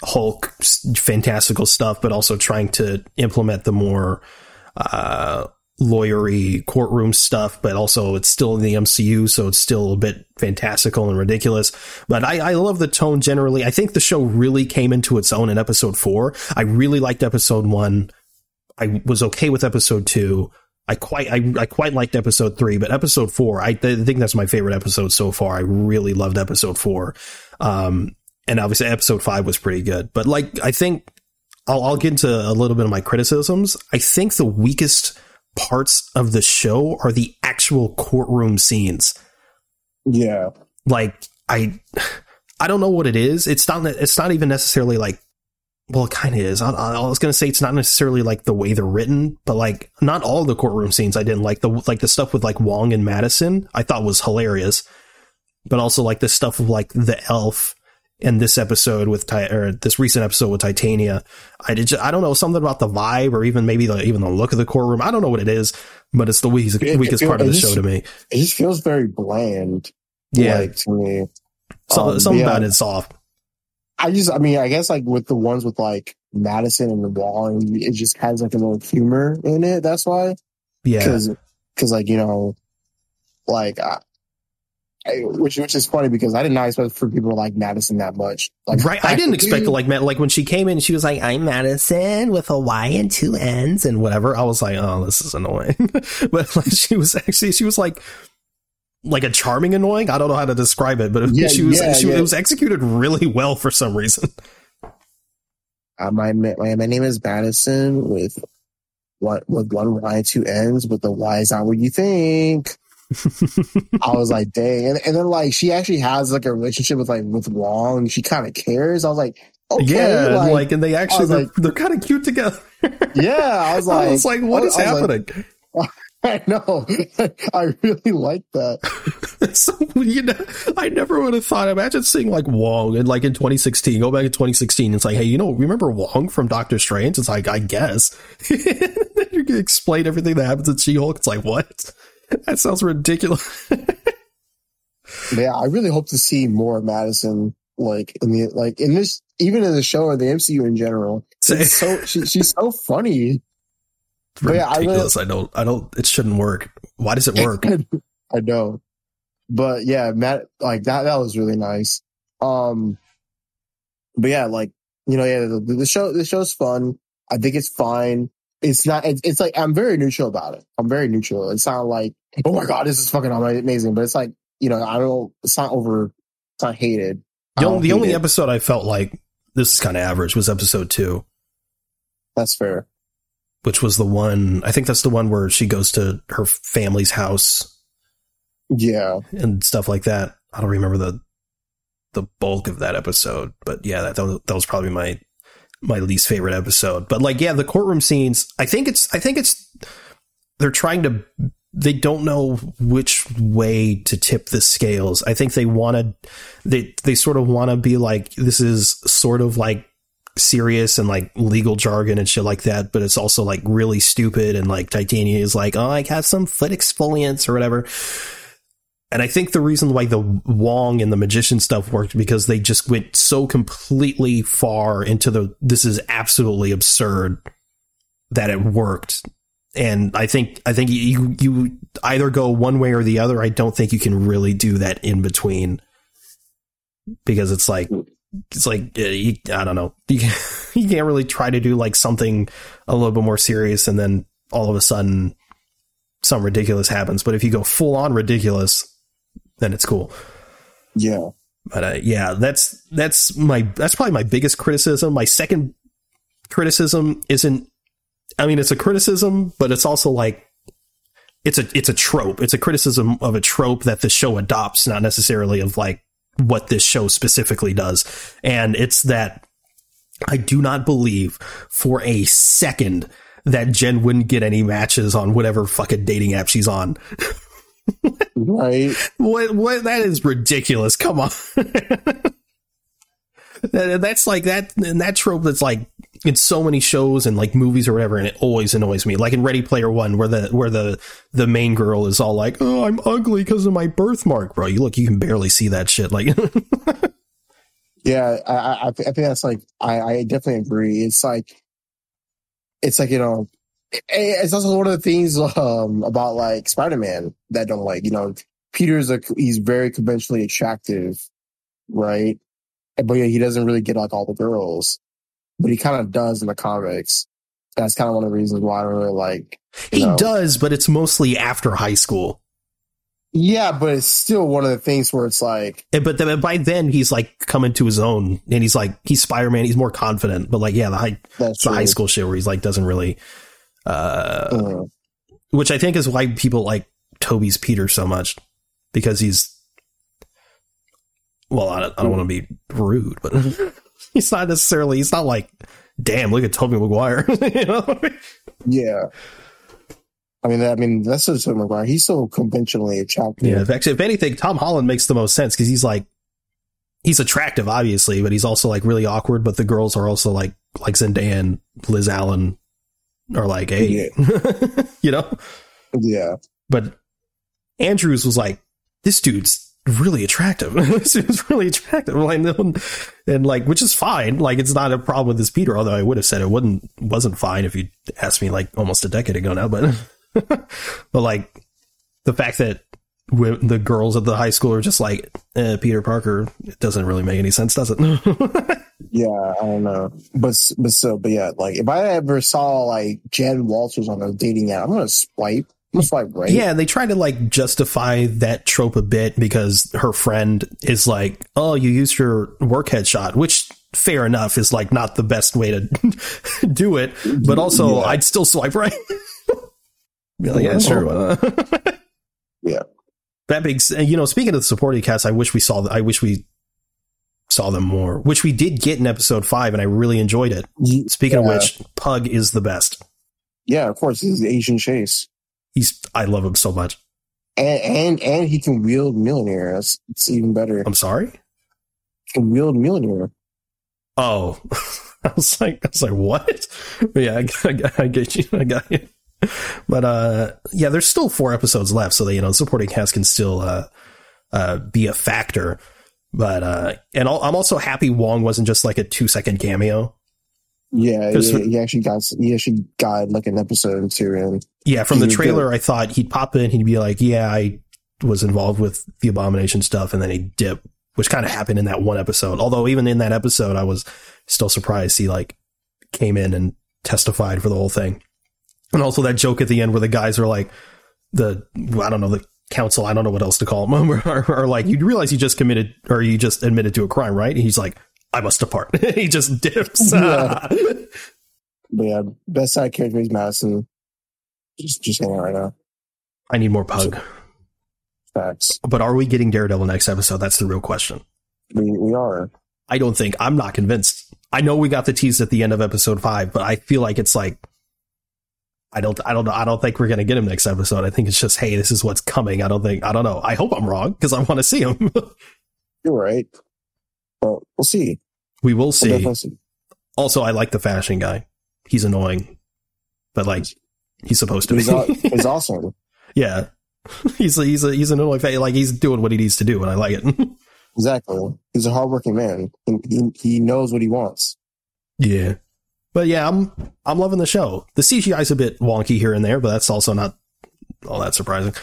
Hulk fantastical stuff, but also trying to implement the more uh, lawyery courtroom stuff, but also it's still in the MCU, so it's still a bit fantastical and ridiculous. But I, I love the tone generally. I think the show really came into its own in episode four. I really liked episode one. I was okay with episode two. I quite I, I quite liked episode three, but episode four, I, I think that's my favorite episode so far. I really loved episode four. Um, and obviously episode five was pretty good. But like, I think I'll, I'll get into a little bit of my criticisms. I think the weakest parts of the show are the actual courtroom scenes. Yeah. Like, I, I don't know what it is. It's not, it's not even necessarily like, well, it kind of is. I, I was going to say it's not necessarily like the way they're written, but like not all the courtroom scenes I didn't like. The, like the stuff with like Wong and Madison, I thought was hilarious. But also like the stuff of like the elf in this episode with or this recent episode with Titania. I did just, I don't know something about the vibe or even maybe the even the look of the courtroom. I don't know what it is, but it's the weakest, it, weakest it, part of the just, show to me. It just feels very bland. Yeah, like, to me. So, um, something yeah, about it's off. I just, I mean, I guess like with the ones with like Madison and the Wall, it just has like a little humor in it. That's why. Yeah. Because, because like you know, like I, which which is funny because I did not expect for people to like Madison that much. Like, right, I didn't expect to like like when she came in, she was like, "I'm Madison with a Y and two N's and whatever." I was like, "Oh, this is annoying," but like she was actually she was like like a charming annoying. I don't know how to describe it, but yeah, she was yeah, she, yeah. it was executed really well for some reason. Uh, my, my my name is Madison with what with one Y and two N's, but the Y is not what you think. I was like, dang. And, and, then like she actually has like a relationship with like with Wong. She kind of cares. I was like, okay. Yeah, like, like and they actually they're, like, they're kind of cute together. yeah, I was like, I was like, what is happening? Like, I know. I really like that. so, you know, I never would have thought. Imagine seeing like Wong and like in 2016, go back in 2016. It's like, hey, you know, remember Wong from Doctor Strange? It's like, I guess. you can explain everything that happens in She Hulk. It's like, what? that sounds ridiculous. yeah, I really hope to see more Madison like in the like in this even in the show or the MCU in general. It's so she, she's so funny. Yeah, I, really, I don't I don't it shouldn't work. Why does it work? I know. But yeah, Matt like that that was really nice. Um but yeah, like you know, yeah, the, the show the show's fun. I think it's fine it's not it's, it's like i'm very neutral about it. I'm very neutral. It's not like oh my god this is fucking amazing but it's like you know i don't it's not over it's not hated. The, only, the only episode i felt like this is kind of average was episode two. That's fair. Which was the one i think that's the one where she goes to her family's house. Yeah. And stuff like that. I don't remember the the bulk of that episode but yeah that, that was probably my my least favorite episode. But like, yeah, the courtroom scenes. I think it's. I think it's. They're trying to. They don't know which way to tip the scales. I think they want to. They they sort of want to be like this is sort of like serious and like legal jargon and shit like that, but it's also like really stupid and like Titania is like, oh, I have some foot exfoliants or whatever. And I think the reason why the Wong and the magician stuff worked because they just went so completely far into the this is absolutely absurd that it worked. And I think I think you you either go one way or the other. I don't think you can really do that in between because it's like it's like I don't know you you can't really try to do like something a little bit more serious and then all of a sudden some ridiculous happens. But if you go full on ridiculous, then it's cool. Yeah. But uh, yeah, that's that's my that's probably my biggest criticism. My second criticism isn't. I mean, it's a criticism, but it's also like it's a it's a trope. It's a criticism of a trope that the show adopts, not necessarily of like what this show specifically does. And it's that I do not believe for a second that Jen wouldn't get any matches on whatever fucking dating app she's on. right? What? What? That is ridiculous. Come on. that's like that and that trope that's like in so many shows and like movies or whatever and it always annoys me like in ready player one where the where the the main girl is all like oh i'm ugly because of my birthmark bro you look you can barely see that shit like yeah I, I i think that's like i i definitely agree it's like it's like you know it's also one of the things um about like spider-man that I don't like you know peter's a he's very conventionally attractive right but yeah, he doesn't really get like all the girls, but he kind of does in the comics. That's kind of one of the reasons why I don't really like. He know. does, but it's mostly after high school. Yeah, but it's still one of the things where it's like. But the, by then he's like coming to his own, and he's like he's Spider Man. He's more confident. But like, yeah, the high the high school shit where he's like doesn't really. Uh, which I think is why people like Tobey's Peter so much because he's well, I don't, I don't want to be rude, but he's not necessarily. He's not like, damn, look at Tobey Maguire. you know? Yeah. I mean, I mean, that's just Tobey Maguire. He's so conventionally attractive. Yeah. Actually, if anything, Tom Holland makes the most sense because he's like, he's attractive, obviously, but he's also like really awkward. But the girls are also like, like Zendaya and Liz Allan are like, hey, yeah. you know? Yeah. But Andrews was like, this dude's really attractive. it's really attractive. and like, which is fine. Like, it's not a problem with this Peter, although I would have said it wouldn't, wasn't fine if you asked me like almost a decade ago now, but, but like the fact that the girls at the high school are just like, eh, Peter Parker, it doesn't really make any sense, does it? yeah, I don't know. But, but so, but yeah, like if I ever saw like Jen Walters on a dating app, I'm to swipe like, right? Yeah, they try to like justify that trope a bit because her friend is like, "Oh, you used your work headshot," which fair enough is like not the best way to do it, but also yeah. I'd still swipe right. like, yeah, sure. yeah. That being, you know, speaking of the supporting cast, I wish we saw. I wish we saw them more, which we did get in episode five, and I really enjoyed it. Speaking yeah. of which, Pug is the best. Yeah, of course, he's Asian Chase. He's I love him so much. And and, and he can wield. That's it's even better. I'm sorry. He can wield Mjolnir. Oh, I was like, I was like, what? But yeah, I, I, I get you. I got you. But uh, yeah, there's still four episodes left, so that you know, supporting cast can still uh, uh, be a factor. But uh, and I'm also happy Wong wasn't just like a two second cameo. Yeah, yeah, he actually got he actually got like an episode or two in. Yeah, from the trailer, I thought he'd pop in, he'd be like, "Yeah, I was involved with the abomination stuff," and then he'd dip, which kind of happened in that one episode. Although even in that episode, I was still surprised he like came in and testified for the whole thing. And also that joke at the end where the guys are like, the I don't know the council, I don't know what else to call them, are, are like, you realize you just committed or you just admitted to a crime, right? And he's like, I must depart. he just dips. yeah. but yeah, best side character is Madison. Just just hanging right now. I need more pug. Facts. But are we getting Daredevil next episode? That's the real question. We we are. I don't think I'm not convinced. I know we got the tease at the end of episode five, but I feel like it's like I don't I don't know I don't think we're gonna get him next episode. I think it's just hey, this is what's coming. I don't think I don't know. I hope I'm wrong because I want to see him. You're right. Well, we'll see. We will see. We'll see. Also, I like the fashion guy. He's annoying, but like he's supposed to he's be. he's awesome. yeah, he's a, he's a, he's an annoying like he's doing what he needs to do, and I like it. exactly. He's a hardworking man. He, he knows what he wants. Yeah, but yeah, I'm I'm loving the show. The CGI is a bit wonky here and there, but that's also not all that surprising.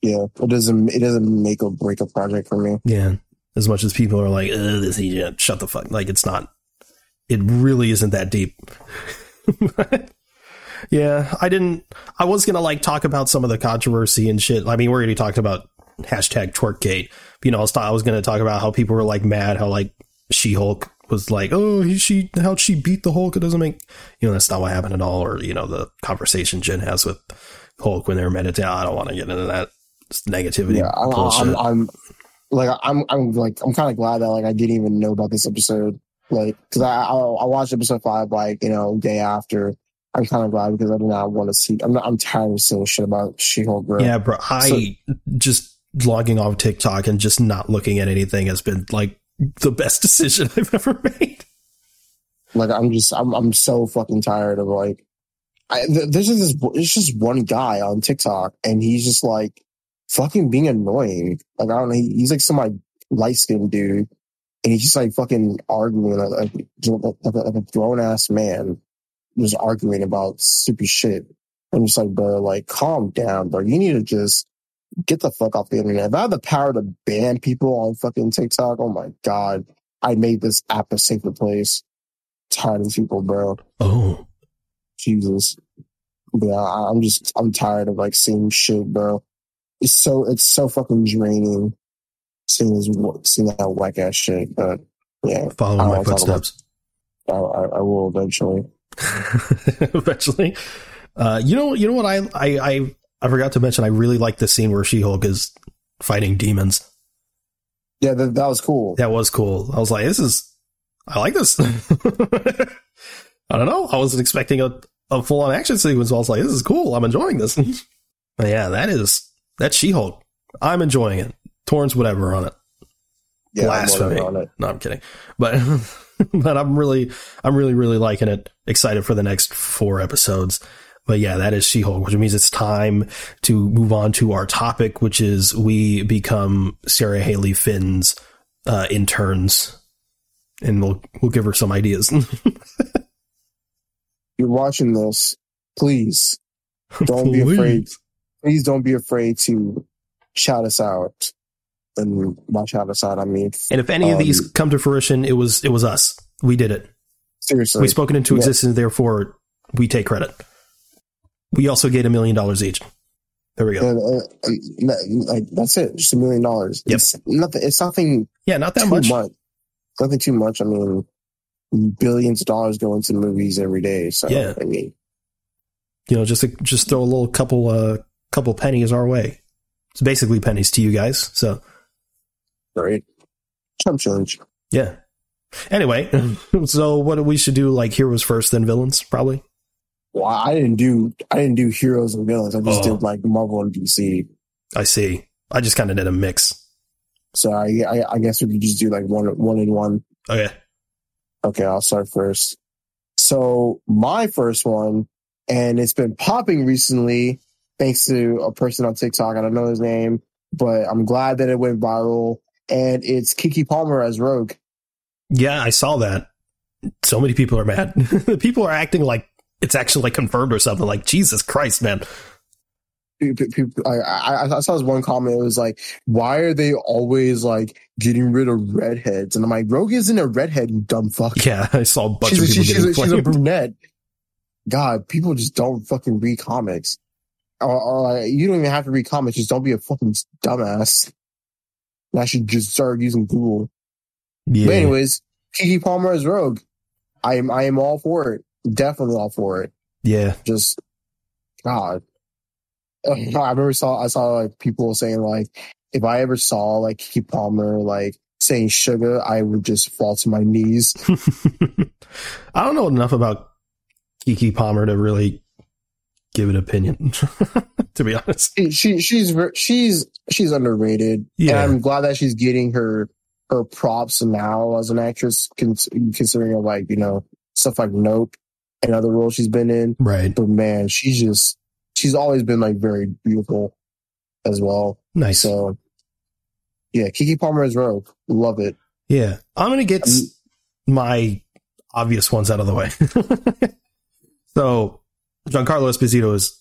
Yeah, it doesn't it doesn't make or break a project for me. Yeah, as much as people are like, this CGI, shut the fuck. Like, it's not, it really isn't that deep. yeah, I didn't, I was going to like talk about some of the controversy and shit. I mean, we already talked about hashtag twerkgate. You know, I was, I was going to talk about how people were like mad, how like She Hulk was like, oh, he, she, how'd she beat the Hulk. It doesn't make, you know, that's not what happened at all. Or, you know, the conversation Jen has with Hulk when they're meditating. I don't want to get into that negativity. Yeah, I'm, I'm, I'm, like I'm I'm like I'm kind of glad that like I didn't even know about this episode. Like, because I, I I watched episode five like you know day after. I'm kind of glad because I do not want to see. I'm not. I'm tired of seeing shit about She-Hulk. Bro. Yeah, bro. I So- just logging off TikTok and just not looking at anything has been like the best decision I've ever made. Like I'm just I'm I'm so fucking tired of like I th- there's just this it's just one guy on TikTok and he's just like fucking being annoying. Like I don't know, he, he's like some like light skinned dude and he's just like fucking arguing like like, like a grown ass man just arguing about stupid shit. I'm just like, bro, like calm down, bro. You need to just get the fuck off the internet. If I had the power to ban people on fucking TikTok, oh my god, I made this app a safer place. Tired of people, bro. Oh, Jesus. Yeah, I- I'm just I'm tired of like seeing shit, bro. It's so it's so fucking draining seeing this seeing that whack ass shit. But yeah, follow my footsteps. I, I, I will eventually. Eventually, uh, you know, you know what I, I, I, I forgot to mention. I really like the scene where She-Hulk is fighting demons. Yeah, that, that was cool. That was cool. I was like, this is, I like this. I don't know. I wasn't expecting a, a full on action sequence. I was like, this is cool. I'm enjoying this. but yeah, that is, that's She-Hulk. I'm enjoying it. Torrance, whatever on it. Yeah, Blasphemy. on it. No, I'm kidding. But, but I'm really, I'm really, really liking it. Excited for the next four episodes. But yeah, that is She-Hulk, which means it's time to move on to our topic, which is we become Sarah Halley Finn's uh, interns, and we'll we'll give her some ideas. You're watching this, please don't be afraid. Please don't be afraid to shout us out. And by shout us out, I mean And if any of Um, these come to fruition, it was it was us. We did it. seriously. We spoke it into Yeah. existence. Therefore, we take credit. We also get a million dollars each. There we go. Uh, that- like that's it, just a million dollars. Yep. It's nothing. It's nothing Yeah, not that much. much. Nothing too much. I mean, billions of dollars go into movies every day. So Yeah. I mean, You know, just a, just throw a little couple uh couple pennies our way. It's basically pennies to you guys. So right? Chump change. yeah. Anyway, so what we should do like heroes first, then villains, probably. Well, I didn't do. I didn't do heroes and villains. I just Oh. did like Marvel and DC. I see. I just kind of did a mix. So I, I, I guess we could just do like one, one in one. Okay. Okay, I'll start first. So my first one, and it's been popping recently thanks to a person on TikTok. I don't know his name, but I'm glad that it went viral. And it's Keke Palmer as Rogue. Yeah, I saw that. So many people are mad. people are acting like it's actually like confirmed or something. Like Jesus Christ, man. Pe- pe- people- I, I, I saw this one comment. It was like, "Why are they always like getting rid of redheads?" And I'm like, "Rogue isn't a redhead, you dumb fuck. Yeah, I saw a bunch she's, of a, people she's, she's a brunette." God, people just don't fucking read comics. Or, or like, you don't even have to read comics. Just don't be a fucking dumbass. And I should just start using Google. Yeah. But anyways, Keke Palmer as Rogue. I am I am all for it. Definitely all for it. yeah. Just God. I remember saw I saw like people saying like if I ever saw like Keke Palmer like saying sugar, I would just fall to my knees. I don't know enough about Keke Palmer to really give an opinion. to be honest. She, she she's she's she's underrated. Yeah. And I'm glad that she's getting her her props now as an actress, cons- considering like you know stuff like Nope and other roles she's been in. Right. But man, she's just she's always been like very beautiful as well. Nice. So yeah, Keke Palmer is Rogue. Love it. Yeah. I'm going to get Um, my obvious ones out of the way. so, Giancarlo Esposito is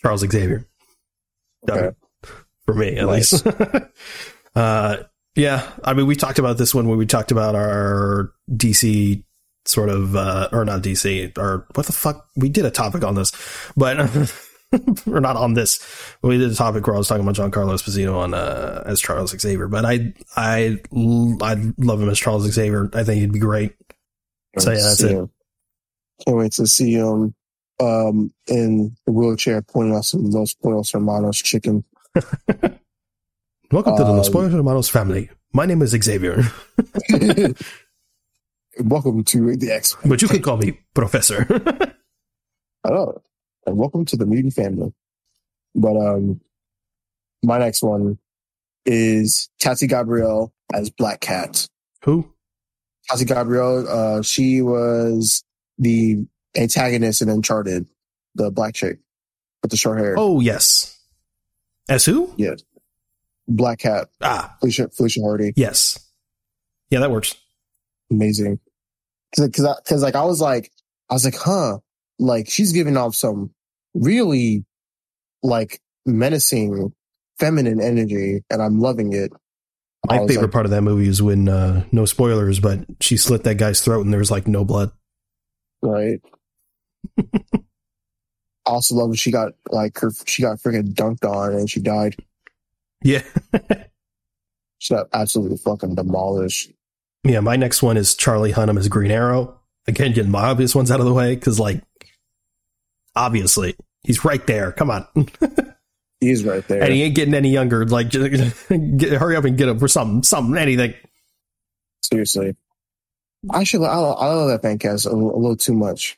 Charles Xavier. Done. Okay. For me, at Nice. least. uh, yeah. I mean, we talked about this one when we talked about our DC sort of, uh, or not DC, or what the fuck? We did a topic on this, but, or not on this. We did a topic where I was talking about Giancarlo Esposito on, uh, as Charles Xavier, but I, I, I love him as Charles Xavier. I think he'd be great. So, yeah, that's it. him. Can't wait to see him um in the wheelchair pointing out some Los Pollos Hermanos chicken. Welcome to the Um, Los Pollos Hermanos family. My name is Xavier. welcome to the X. But you could call me Professor. Oh, and welcome to the mutant family. But um, my next one is Tati Gabrielle as Black Cat. Who? Tati Gabrielle, uh, she was the antagonist in Uncharted, the black chick with the short hair. Oh, yes. As who? Yeah. Black Cat, Ah, Felicia, Felicia Hardy. yes. Yeah, that works. Amazing. Cause, cause, I, cause like I was like, I was like, huh, like she's giving off some really like menacing feminine energy and I'm loving it. My favorite like, part of that movie is when, uh, no spoilers, but she slit that guy's throat and there was like no blood. right. I also love that she got like her, she got freaking dunked on and she died. Yeah. She got absolutely fucking demolished. Yeah, my next one is Charlie Hunnam as Green Arrow. Again, getting my obvious ones out of the way because, like, obviously he's right there. Come on, He's right there. and he ain't getting any younger. Like, just get, hurry up and get him for something, something, anything. Seriously. Actually, I, I love that fan cast a, a little too much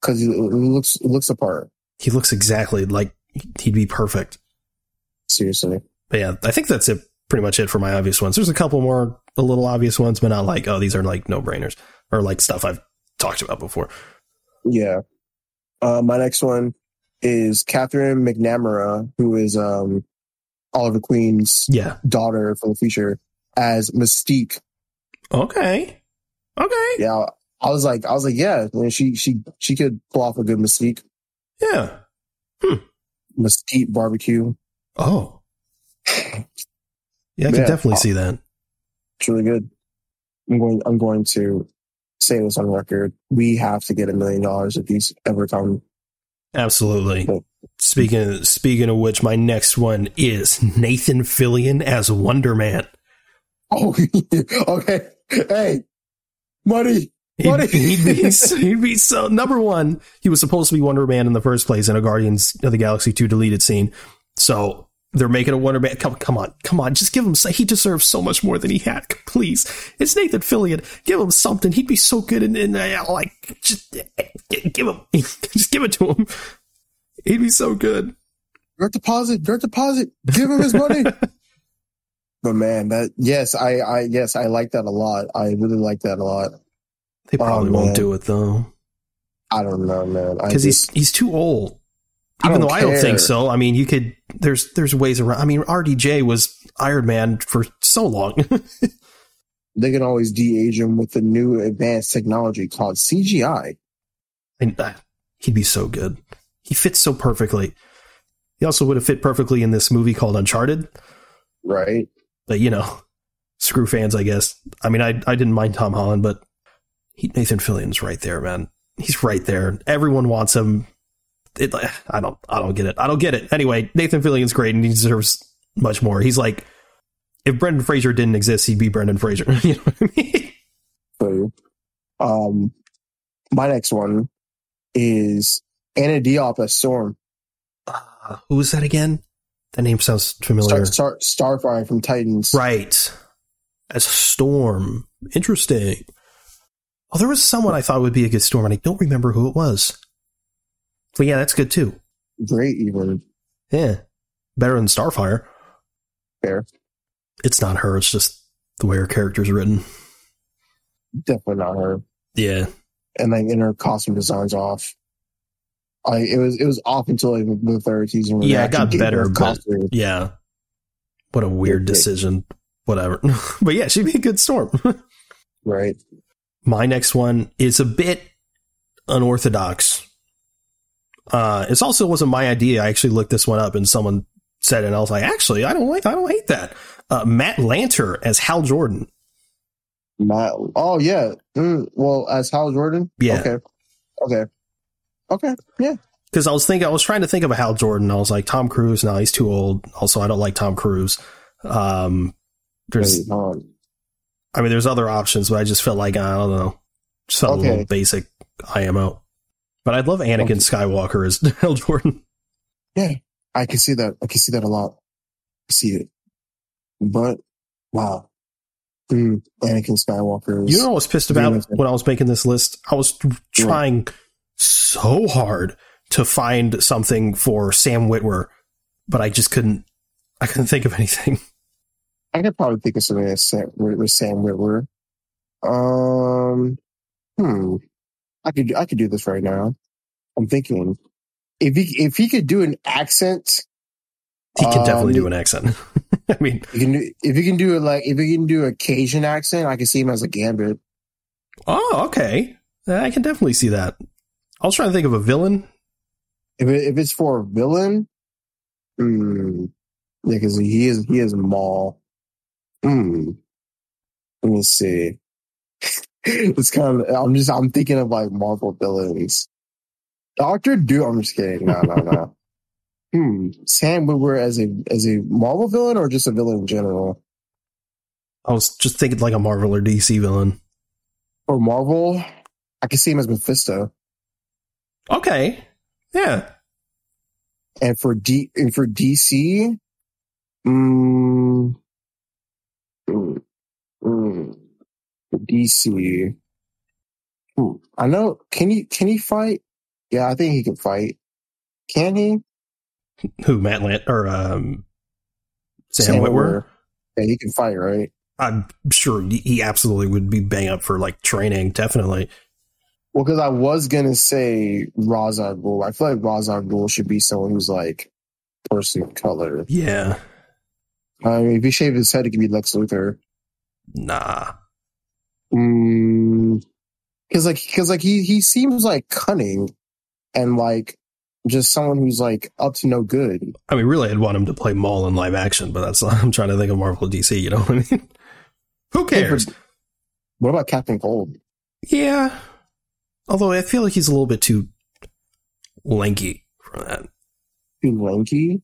because he, looks looks apart. He looks exactly like he'd be perfect. Seriously. But yeah, I think that's it. Pretty much it for my obvious ones. There's a couple more, a little obvious ones, but not like, oh, these are like no brainers or like stuff I've talked about before. Yeah. Uh, my next one is Katherine McNamara, who is um, Oliver Queen's Yeah. daughter from the future, as Mystique. Okay. Okay. Yeah, I was like, I was like, yeah, man, she she she could pull off a good Mystique, Yeah. Mystique barbecue. Oh. Yeah, I can Yeah. definitely see that. It's really good. I'm going. I'm going to say this on record. We have to get a million dollars if these ever come. Absolutely. Cool. Speaking speaking of which, my next one is Nathan Fillion as Wonder Man. Oh, okay. Hey, money. He'd, he'd be he'd be so number one. He was supposed to be Wonder Man in the first place in a Guardians of the Galaxy two deleted scene. So they're making a Wonder Man. Come come on, come on, just give him. He deserves so much more than he had. Please, it's Nathan Fillion. Give him something. He'd be so good. And in, uh, like just give him, just give it to him. He'd be so good. Direct deposit. Direct deposit. Give him his money. but man, that yes, I I yes, I like that a lot. I really like that a lot. They probably Oh, won't do it though. I don't know, man. Because he's he's too old. I Even don't though I don't think so. I mean, you could. There's there's ways around. I mean, RDJ was Iron Man for so long. they can always de-age him with the new advanced technology called CGI. and uh, he'd be so good. He fits so perfectly. He also would have fit perfectly in this movie called Uncharted. Right? But you know, screw fans, I guess. I mean, I I didn't mind Tom Holland, but he, Nathan Fillion's right there, man. He's right there. Everyone wants him. It, I don't I don't get it. I don't get it. Anyway, Nathan Fillion's great and he deserves much more. He's like if Brendan Fraser didn't exist, he'd be Brendan Fraser. you know what I mean? So, um, my next one is Anna Diop as Storm. Uh, who was that again? That name sounds familiar. Star, Star, Starfire from Titans. Right. As Storm. Interesting. Oh, there was someone I thought would be a good Storm, and I don't remember who it was. But yeah, that's good too. Great, even. Yeah. Better than Starfire. Fair. It's not her, it's just the way her character's written. Definitely not her. Yeah. And like, and her costume design's off. I, it was it was off until like the third season. Yeah, it got actually gave her better, but- Yeah. What a weird decision. Whatever. but yeah, she'd be a good Storm. right? My next one is a bit unorthodox. Uh, it also wasn't my idea. I actually looked this one up and someone said it and I was like, actually, I don't like, I don't hate that. Uh, Matt Lanter as Hal Jordan. Matt. Oh yeah. Mm, well, as Hal Jordan. Yeah. Okay. Okay. Okay. Yeah. Cause I was thinking, I was trying to think of a Hal Jordan. I was like, Tom Cruise. No, he's too old. Also, I don't like Tom Cruise. Um, there's, Wait. I mean, there's other options, but I just felt like, I don't know, just felt a little basic IMO. But I'd love Anakin. Skywalker as Hal Jordan. Yeah, I can see that. I can see that a lot. I see it. But wow. Mm, Anakin Skywalker. You know what I was pissed about when I was making this list? I was trying so hard to find something for Sam Witwer, but I just couldn't. I couldn't think of anything. I could probably think of something that's Sam, with, with Sam Witwer. Um, hmm. I could I could do this right now. I'm thinking if he if he could do an accent, He can definitely Um, do an accent. I mean, can do, if he can do it like if he can do a Cajun accent, I can see him as a Gambit. oh, okay. I can definitely see that. I was trying to think of a villain. If it, if it's for a villain, hmm. Yeah, because he is he is Maul. Hmm. Let me see. it's kind of I'm just I'm thinking of like Marvel villains. Doctor Doom. I'm just kidding. No, no, no. hmm. Sam Witwer as a as a Marvel villain or just a villain in general? I was just thinking like a Marvel or DC villain. Or Marvel, I can see him as Mephisto. Okay. Yeah. And for D and for DC, mm, mm, mm, for DC, hmm, I know. Can he can he fight? Yeah, I think he can fight. Can he? Who, Matt Lant or um, Sam, Witwer? Yeah, he can fight, right? I'm sure he- absolutely would be bang up for like training. Definitely. Well, because I was gonna say al Ghul. I feel like al Ghul should be someone who's like person of color. Yeah. I mean, if he shaved his head, it could be Lex Luthor. Nah. Mm, cause like, cause like he, he seems like cunning and like just someone who's like up to no good. I mean, really, I'd want him to play Maul in live action, but that's I'm trying to think of Marvel DC. You know what I mean? Who cares? What about Captain Cold? Yeah. Although I feel like he's a little bit too lanky for that. Too lanky?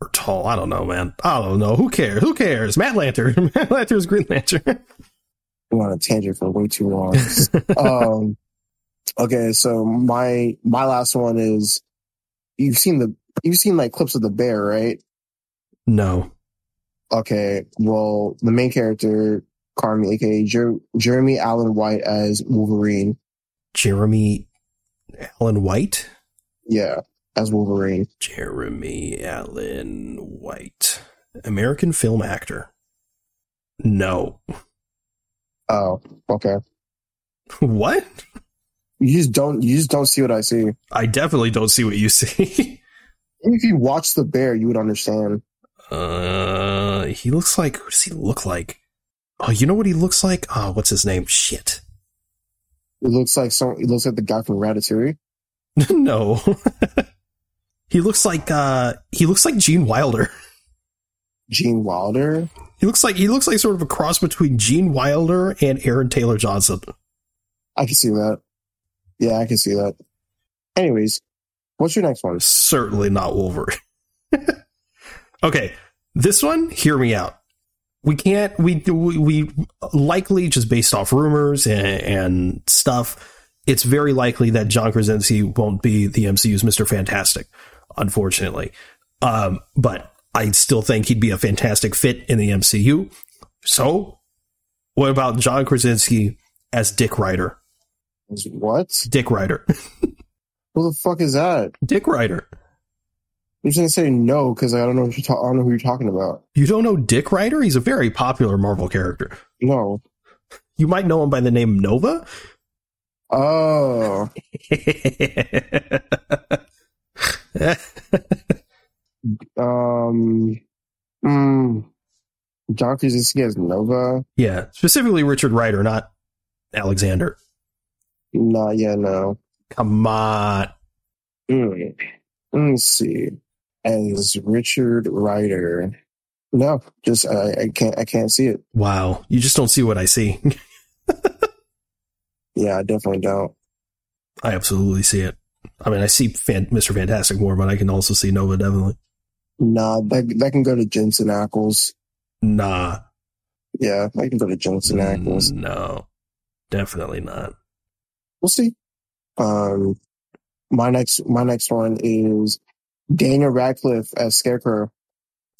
Or tall. I don't know, man. I don't know. Who cares? Who cares? Matt Lantern. Matt Lantern's Green Lantern. On a tangent for way too long. um, okay. So my, my last one is you've seen the, you've seen like clips of the bear, right? no. Okay. Well, the main character, Carmy, aka Jer- Jeremy Allen White as Wolverine. Jeremy Allen White? Yeah. As Wolverine. Jeremy Allen White. American film actor. No. Oh, okay. What? You just don't, you just don't see what I see. I definitely don't see what you see. If you watch the bear, you would understand. uh, he looks like, who does he look like? Oh, you know what he looks like? Oh, what's his name? Shit. It looks like some. It looks like the guy from Ratatouille. no. he looks like, uh, he looks like Gene Wilder. Gene Wilder. He looks like, he looks like sort of a cross between Gene Wilder and Aaron Taylor Johnson. I can see that. Yeah, I can see that. Anyways, what's your next one? certainly not Wolverine. okay, this one, hear me out. We can't. We we, we likely just based off rumors and, and stuff. It's very likely that John Krasinski won't be the MCU's Mister Fantastic, unfortunately. Um, but I still think he'd be a fantastic fit in the MCU. So, what about John Krasinski as Dick Rider? What? Dick Rider. Who the fuck is that? Dick Rider. I'm just gonna say no because I don't know what you're ta- I don't know who you're talking about. You don't know Dick Rider? He's a very popular Marvel character. No. You might know him by the name Nova. Oh, um, mm, John Krasinski as Nova. yeah, specifically Richard Rider, not Alexander. Nah, yeah, no. Come on. Mm. Let me see. As Richard Rider. No, just I, I can't I can't see it. Wow. You just don't see what I see. Yeah, I definitely don't. I absolutely see it. I mean, I see Fan- Mr. Fantastic more, but I can also see Nova definitely. Nah, that that can go to Jensen Ackles. Nah. Yeah, that can go to Jensen Ackles. No. Definitely not. We'll see. Um, my next my next one is Daniel Radcliffe as Scarecrow.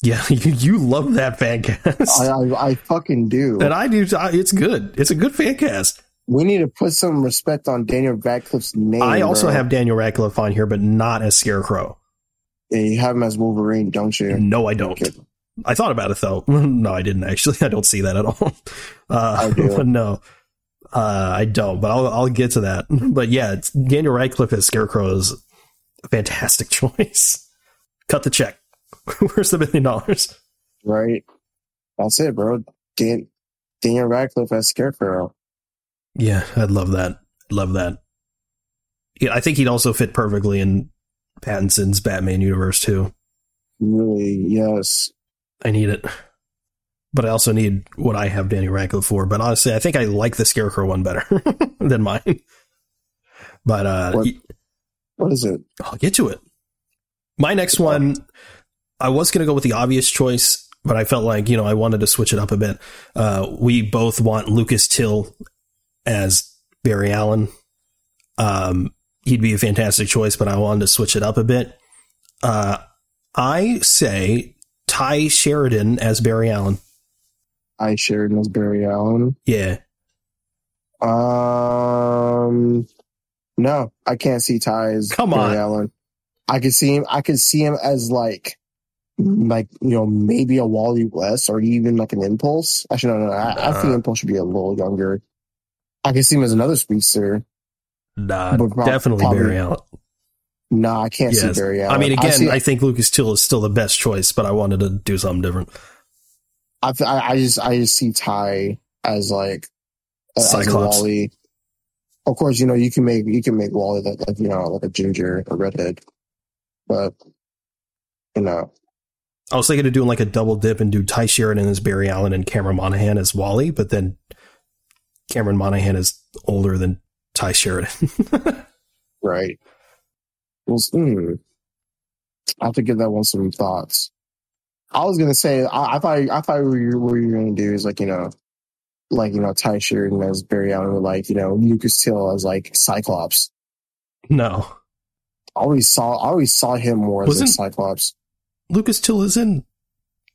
Yeah, you, you love that fan cast. I, I, I fucking do. and I do. I, it's good. It's a good fan cast. We need to put some respect on Daniel Radcliffe's name. I also bro. have Daniel Radcliffe on here, but not as Scarecrow. Yeah, you have him as Wolverine, don't you? No, I don't. Okay. I thought about it though. no, I didn't actually. I don't see that at all. Uh, I no, uh, I don't. But I'll I'll get to that. But yeah, Daniel Radcliffe as Scarecrow is a fantastic choice. Cut the check. Where's the million dollars? Right? That's it, bro. Dan, Daniel Radcliffe as Scarecrow. Yeah, I'd love that. Love that. Yeah, I think he'd also fit perfectly in Pattinson's Batman universe too. Really, yes. I need it. But I also need what I have Danny Radcliffe for. But honestly, I think I like the Scarecrow one better than mine. But uh, What? What is it? I'll get to it. My next one, I was going to go with the obvious choice, but I felt like, you know, I wanted to switch it up a bit. Uh, we both want Lucas Till as Barry Allen. Um, he'd be a fantastic choice, but I wanted to switch it up a bit. Uh, I say Tye Sheridan as Barry Allen. I Sheridan as Barry Allen. Yeah. Um, no, I can't see Ty as Come Barry on. Allen. I could see him. I could see him as like, like you know, maybe a Wally West or even like an Impulse. Actually, no, no, no. I, I think Impulse should be a little younger. I could see him as another speedster. Nah, definitely probably- Barry Allen. No, I can't Yes. see Barry Allen. I mean, again, see- I think Lucas Till is still the best choice, but I wanted to do something different. I, th- I, I just I just see Ty as like a- as. Wally. Of course, you know you can make you can make Wally like, like you know like a ginger or redhead, but you know I was thinking of doing like a double dip and do Tye Sheridan as Barry Allen and Cameron Monaghan as Wally, but then Cameron Monaghan is older than Tye Sheridan. right. Well, hmm. I have to give that one some thoughts. I was gonna say I, I thought I thought what you were gonna do is like you know like you know Tye Sheridan as Barry Allen or like you know Lucas Till as like Cyclops. no, I always saw I always saw him more as like Wasn't- Cyclops. Lucas Till is in.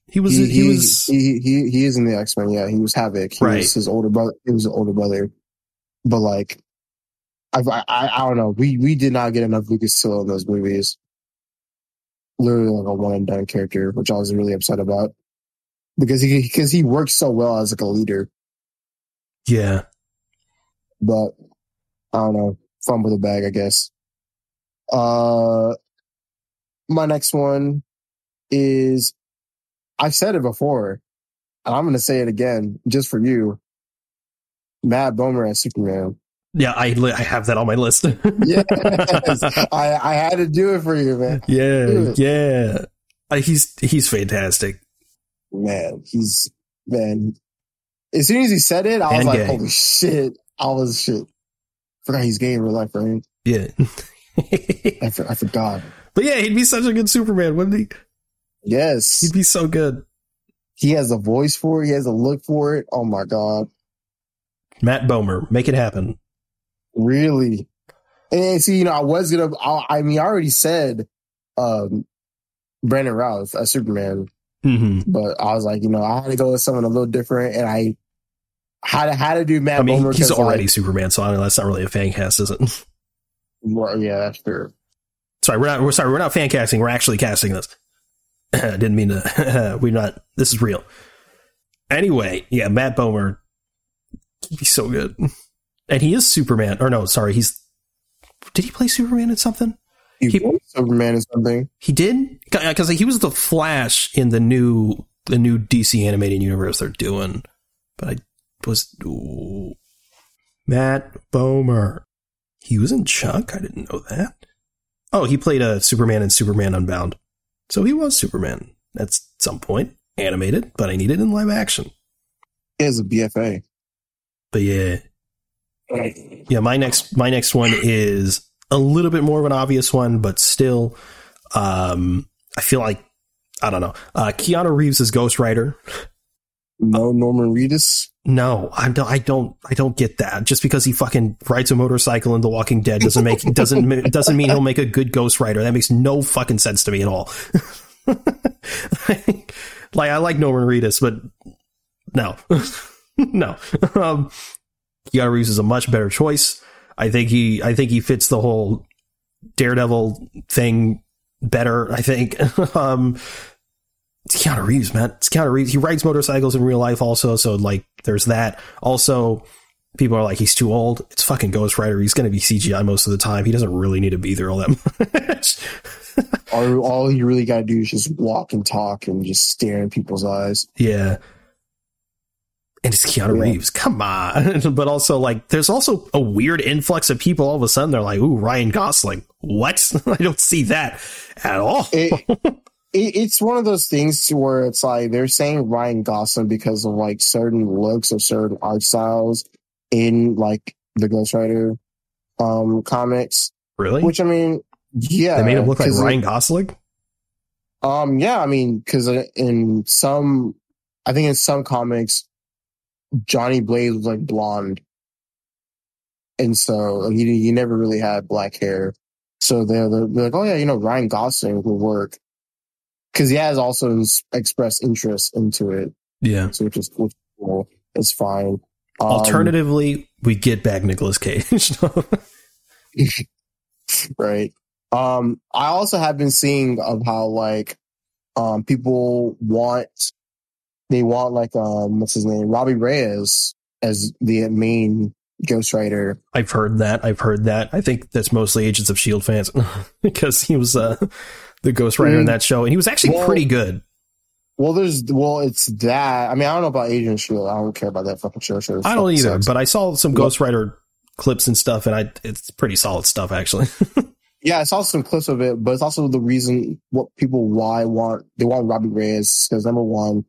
He was. he, He, he, was. he, he he is in the X Men. Yeah, he was Havoc. He Right. was his older brother. He was his older brother. But like, I, I I don't know. We we did not get enough Lucas Till in those movies. Literally like a one and done character, which I was really upset about because he because he works so well as like a leader. yeah. But I don't know. Fumble the bag, I guess. Uh, my next one is I've said it before, and I'm going to say it again just for you. Matt Bomer as Superman. Yeah. I li- I have that on my list. Yes, I, I had to do it for you, man. yeah. Yeah. Uh, he's he's fantastic. Man, he's man. As soon as he said it, I was And like, gay. "Holy shit!" I was shit. Forgot he's gay in real life, right? Yeah. I, for, I forgot. but yeah, he'd be such a good Superman, wouldn't he? Yes, He'd be so good. he has a voice for it. He has a look for it. Oh my god. Matt Bomer, make it happen. Really? And see, you know, I was gonna. I, I mean, I already said um Brandon Routh as Superman, hmm but I was like, you know, I had to go with someone a little different, and I had to had to do Matt I mean, Bomer. he's already like, Superman, so I mean, that's not really a fan cast, is it? well, yeah, that's true. sorry, we're not. We're sorry, we're not fan casting. We're actually casting this. I didn't mean to. we're not. This is real. Anyway, yeah, Matt Bomer, he'd so good, and he is Superman. Or no, sorry, he's. Did he play Superman in something? He, He- voiced Superman is something. He did because uh, he was the Flash in the new the new DC animated universe they're doing. But I was ooh. Matt Bomer. He was in Chuck. I didn't know that. Oh, he played a Superman in Superman Unbound. So he was Superman at some point, animated, but I need it in live action. He has a BFA. But yeah, yeah. My next my next one is a little bit more of an obvious one, but still, um, I feel like I don't know. Uh, Keanu Reeves is Ghost Rider. No Norman Reedus. No, I don't. I don't. I don't get that. Just because he fucking rides a motorcycle in The Walking Dead doesn't make doesn't doesn't mean he'll make a good Ghost Rider. That makes no fucking sense to me at all. like I like Norman Reedus, but no, no. Um, Keanu Reeves is a much better choice. I think he, I think he fits the whole Daredevil thing better. I think. um, it's Keanu Reeves, man. It's Keanu Reeves. He rides motorcycles in real life, also. So like, there's that. Also, people are like, he's too old. It's fucking Ghost Rider. He's going to be CGI most of the time. He doesn't really need to be there all that much. all, all you really got to do is just walk and talk and just stare in people's eyes. Yeah. And it's Keanu. Reeves. Come on. but also, like, there's also a weird influx of people. All of a sudden, they're like, ooh, Ryan Gosling. What? I don't see that at all. It, it, it's one of those things where it's like they're saying Ryan Gosling because of like certain looks or certain art styles in like the Ghost Rider um, comics. Really? Which I mean, yeah, they made him look like Ryan Gosling. Um, yeah, I mean, because in some, I think in some comics, Johnny Blaze was like blonde, and so he he never really had black hair. So they're, they're like, oh yeah, you know, Ryan Gosling will work because he has also expressed interest into it. Yeah, so which is, which is cool. It's fine. Um, Alternatively, we get back Nicolas Cage. right. Um, I also have been seeing of how like um people want they want like um what's his name Robbie Reyes as the main Ghost Rider. I've heard that. I've heard that. I think that's mostly Agents of Shield fans because he was uh, the Ghost Rider mm, in that show, and he was actually well, pretty good. Well, there's well, it's that. I mean, I don't know about Agent of Shield. I don't care about that fucking show. show I don't either. Sucks. But I saw some Ghost Rider clips and stuff, and I it's pretty solid stuff actually. yeah, I saw some clips of it, but it's also the reason what people why want they want Robbie Reyes because number one,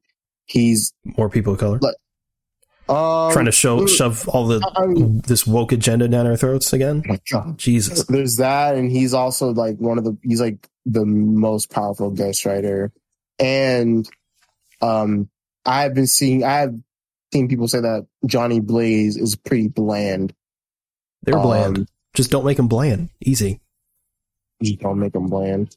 he's more people of color. Like, um, trying to show shove all the I mean, this woke agenda down our throats again. Oh Jesus, there's that, and he's also like one of the he's like the most powerful Ghost Rider and um, I have been seeing, I have seen people say that Johnny Blaze is pretty bland. They're bland. Um, just don't make them bland. Easy. Just don't make them bland.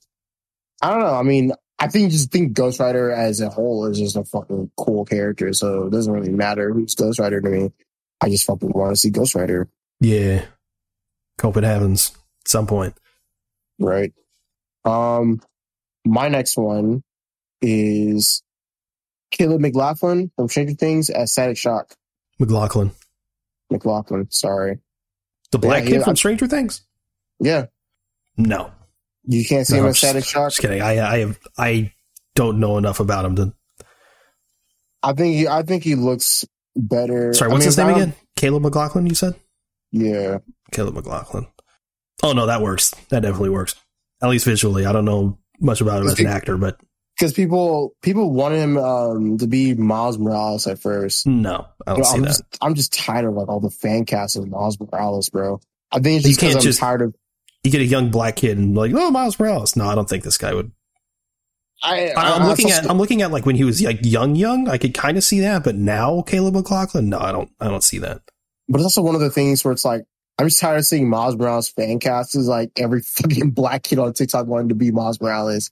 I don't know. I mean, I think just think Ghost Rider as a whole is just a fucking cool character. So it doesn't really matter who's Ghost Rider to me. I just fucking want to see Ghost Rider. Yeah. Hope it happens at some point. Right. Um, my next one is Caleb McLaughlin from Stranger Things as Static Shock. McLaughlin. McLaughlin, sorry. The black yeah, kid from Stranger Things? Yeah. No. You can't see no, him as Static Shock? Just kidding. I I have I don't know enough about him to I think he I think he looks better. Sorry, what's I mean, his name again? Caleb McLaughlin, you said? Yeah. Caleb McLaughlin. Oh no, that works. That definitely works. At least visually. I don't know much about him as an actor, but because people people wanted him um, to be Miles Morales at first. No, I don't see I'm that. Just, I'm just tired of like all the fan casts of Miles Morales, bro. I think it's just because I'm just, tired of. You get a young black kid and like, oh, Miles Morales. No, I don't think this guy would. I, am looking at I'm looking at like when he was like young, young. I could kind of see that, but now Caleb McLaughlin, no, I don't. I don't see that. But it's also one of the things where it's like I'm just tired of seeing Miles Morales fan casts. Is like every fucking black kid on TikTok wanting to be Miles Morales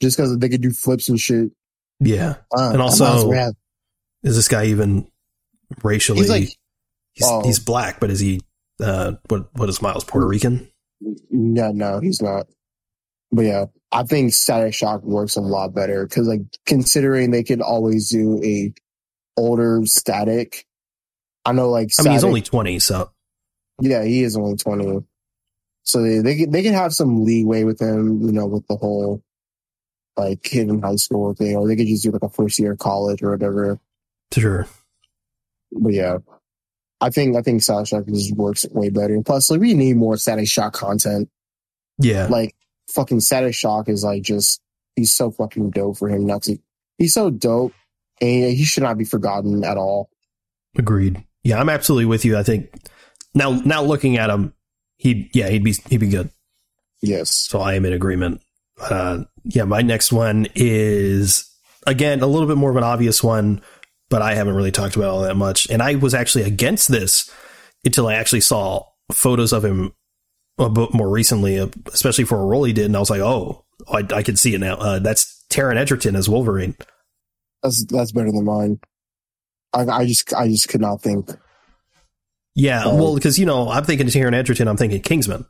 just because they could do flips and shit. Yeah, uh, and also, is this guy even racially? He's, like, he's, oh. he's, black, but is he? Uh, what what is Miles Puerto Rican? No, no, he's not. But yeah, I think Static Shock works a lot better because, like, considering they could always do a older Static. I know, like, Static, I mean, he's only twenty, so yeah, he is only twenty. So they they can, they can have some leeway with him, you know, with the whole like kid in high school thing, or they could just do like a first year of college or whatever. Sure. But yeah, I think I think Static Shock just works way better. And plus, like we need more Static Shock content. Yeah, like fucking Static Shock is like just he's so fucking dope for him not to. He's so dope, and he should not be forgotten at all. Agreed. Yeah, I'm absolutely with you. I think now now looking at him, he yeah he'd be he'd be good. Yes. So I am in agreement. Uh, yeah, my next one is again a little bit more of an obvious one, but I haven't really talked about all that much. And I was actually against this until I actually saw photos of him a bit more recently, uh, especially for a role he did, and I was like, oh, I, I can see it now. Uh, that's Taron Egerton as Wolverine. That's that's better than mine. I, I just I just could not think. Yeah, Oh. well, because you know, I'm thinking Taron Egerton, I'm thinking Kingsman,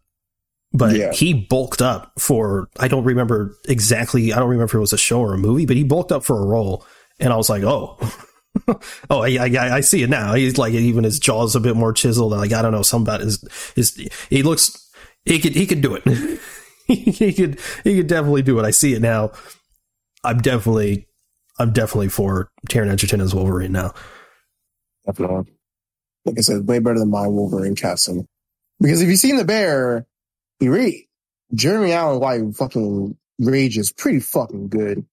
but Yeah. he bulked up for I don't remember exactly. I don't remember if it was a show or a movie, but he bulked up for a role, and I was like, oh, oh, I, I I see it now. He's like even his jaw's a bit more chiseled. Like I don't know, somebody is is he looks he could he could do it. he could he could definitely do it. I see it now. I'm definitely I'm definitely for Taron Egerton as Wolverine now. Definitely. Like I said, way better than my Wolverine casting. Because if you've seen the bear, he re Jeremy Allen White fucking rage is pretty fucking good.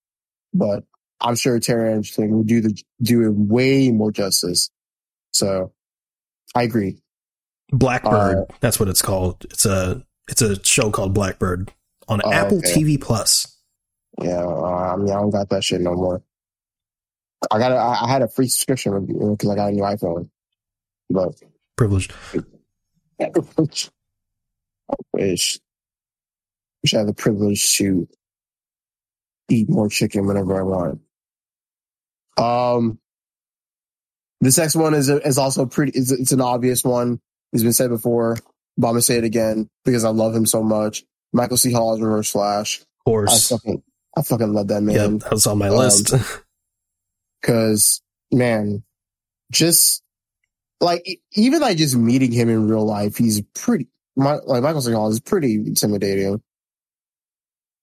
But I'm sure Taron Egerton will do the do it way more justice. So I agree. Blackbird. Uh, that's what it's called. It's a it's a show called Blackbird on Oh, Apple okay. TV Plus. Yeah, uh, I mean I don't got that shit no more. I got a, I had a free subscription because I got a new iPhone. But Privileged. I wish. Wish I had the privilege to eat more chicken whenever I want. Um, this next one is is also pretty. It's, it's an obvious one. It's been said before, but I'm gonna say it again because I love him so much. Michael C. Hall is Reverse Flash. Of course, I fucking, I fucking love that Yeah, man. that was on my Um, list. Cause man, just like even like just meeting him in real life, he's pretty. My, like Michael C. Hall is pretty intimidating.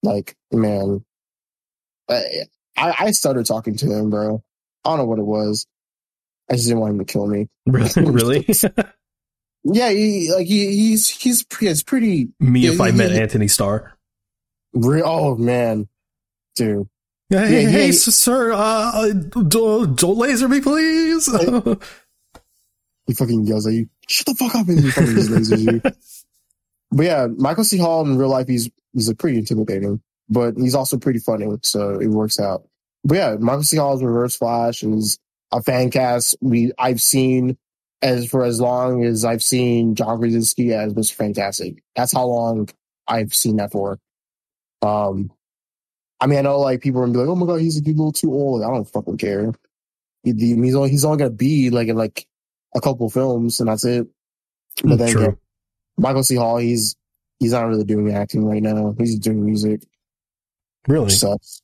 Like man, I, I I started talking to him, bro. I don't know what it was. I just didn't want him to kill me. really? Yeah, he, like he, he's he's it's pretty. Me if Yeah, I met yeah. Anthony Starr. Re- oh man, dude. Hey, Yeah, hey, yeah. sir, uh, don't, don't laser me, please. He fucking yells at you. Shut the fuck up! And he fucking lasers you. But yeah, Michael C. Hall in real life, he's he's a pretty intimidating, but he's also pretty funny, so it works out. But yeah, Michael C. Hall's Reverse Flash, is a fan cast we I've seen as for as long as I've seen John Krasinski as Mr. Fantastic. That's how long I've seen that for. Um, I mean, I know like people are gonna be like, "Oh my god, he's a little too old." I don't fucking care. He- he- He's only he's only gonna be like in like a couple films, and that's it. But then True. again, Michael C. Hall, he's he's not really doing acting right now. He's doing music. Really? Sucks.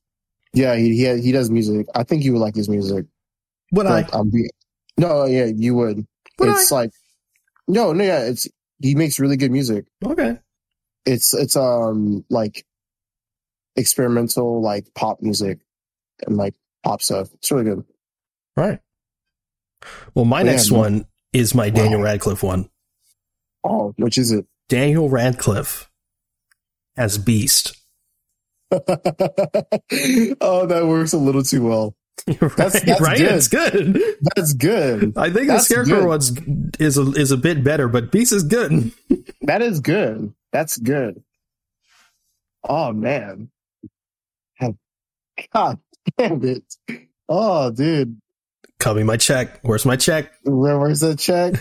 Yeah, he he he does music. I think you would like his music. Would I? Like, um, be, no, yeah, you would. Would it's like no, no, yeah, it's he makes really good music. Okay. It's it's um like experimental like pop music and like pop stuff. It's really good. Right. Well, my Yeah, next man. one is my Wow. Daniel Radcliffe one. Oh, which is it? Daniel Radcliffe as Beast. oh, that works a little too well. right? That's- that's right? good. It's good. That's good. I think That's the Scarecrow good. one's is a, is a bit better, but Beast is good. That is good. That's good. Oh man. God damn it. Oh dude. Cut me my check. Where's my check? Where, where's that check?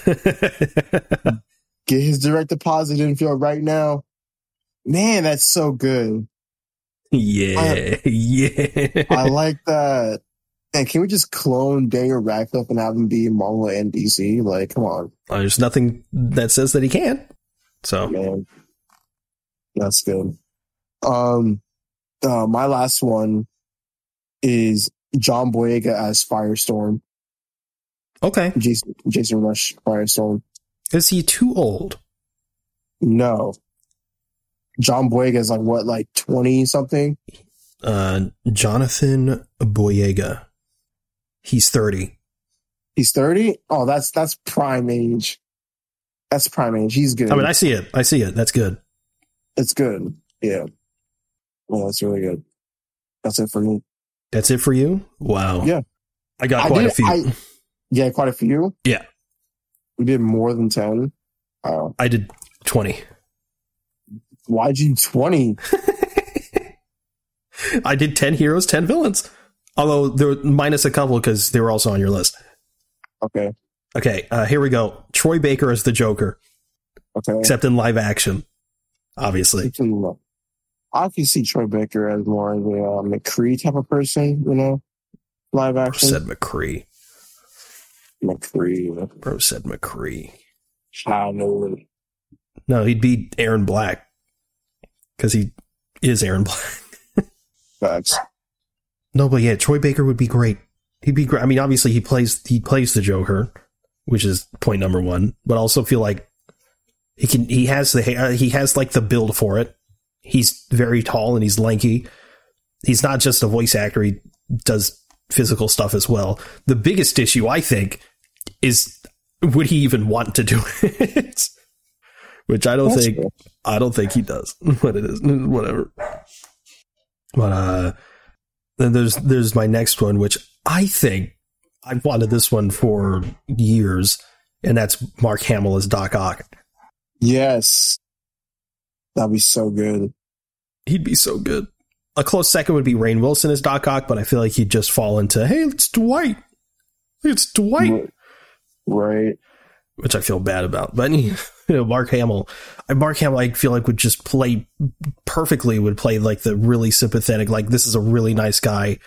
Get his direct deposit info right now. Man, that's so good. Yeah, yeah. I like that. And can we just clone Daniel Radcliffe and have him be Marvel and DC? Like, come on, Uh, There's nothing that says that he can't. So man. That's good. Um, uh, my last one is John Boyega as Firestorm. okay, Jason, Jason Rusch Firestorm. is he too old? No. John Boyega is like what, like 20 something? Uh, Jonathan Boyega. He's thirty. He's 30? Oh, that's, that's prime age. That's prime age. He's good. I mean, I see it. I see it. That's good. it's good. Yeah. Well, that's really good. That's it for me. That's it for you. Wow. Yeah. I got I quite did- a few. I- Yeah, quite a few. Yeah. We did more than 10. Uh, I did twenty. Why'd you 20? I did ten heroes, ten villains. Although there were minus a couple because they were also on your list. Okay. Okay, uh, here we go. Troy Baker is the Joker, Okay. except in live action. Obviously, I can see Troy Baker as more of a uh, McCree type of person, you know, live Bro action. said McCree. McCree. Bro said McCree. Know. No, he'd be Erron Black because he is Erron Black. Facts. No, but yeah, Troy Baker would be great. He'd be great. I mean, obviously he plays he plays the Joker, which is point number one. But I also feel like he can he has the hair he has like the build for it. He's very tall and he's lanky. He's not just a voice actor. He does physical stuff as well. The biggest issue I think is would he even want to do it? Which I don't That's think fair. I don't think he does. But it is whatever. But uh then there's there's my next one, which I think I've wanted this one for years, and that's Mark Hamill as Doc Ock. Yes. That'd be so good. He'd be so good. A close second would be Rainn Wilson as Doc Ock, but I feel like he'd just fall into, hey, it's Dwight. It's Dwight. Right. which I feel bad about. But you know, Mark Hamill, I- Mark Hamill, I feel like would just play perfectly. Would play like the really sympathetic, like this is a really nice guy.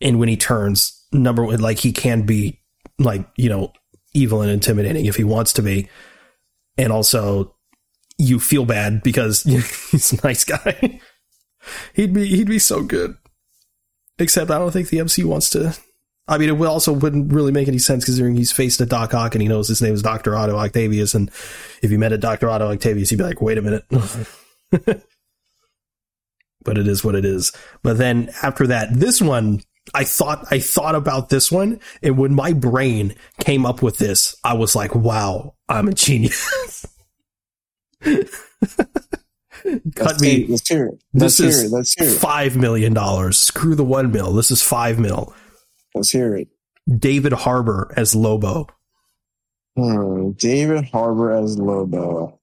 And when he turns number one, like he can be like you know evil and intimidating if he wants to be, and also you feel bad because he's a nice guy. he'd be he'd be so good. Except I don't think the MC wants to I mean, it also wouldn't really make any sense considering he's faced a Doc Ock and he knows his name is Dr. Otto Octavius. And if he met a Dr. Otto Octavius, he'd be like, wait a minute. but it is what it is. But then after that, this one, I thought, I thought about this one. And when my brain came up with this, I was like, wow, I'm a genius. Cut Let's me. hear- Let's hear it. This Let's hear is it. Let's hear it. five million dollars. Screw the one mil. This is five mil. Let's hear it. David Harbour as Lobo. Hmm. David Harbour as Lobo.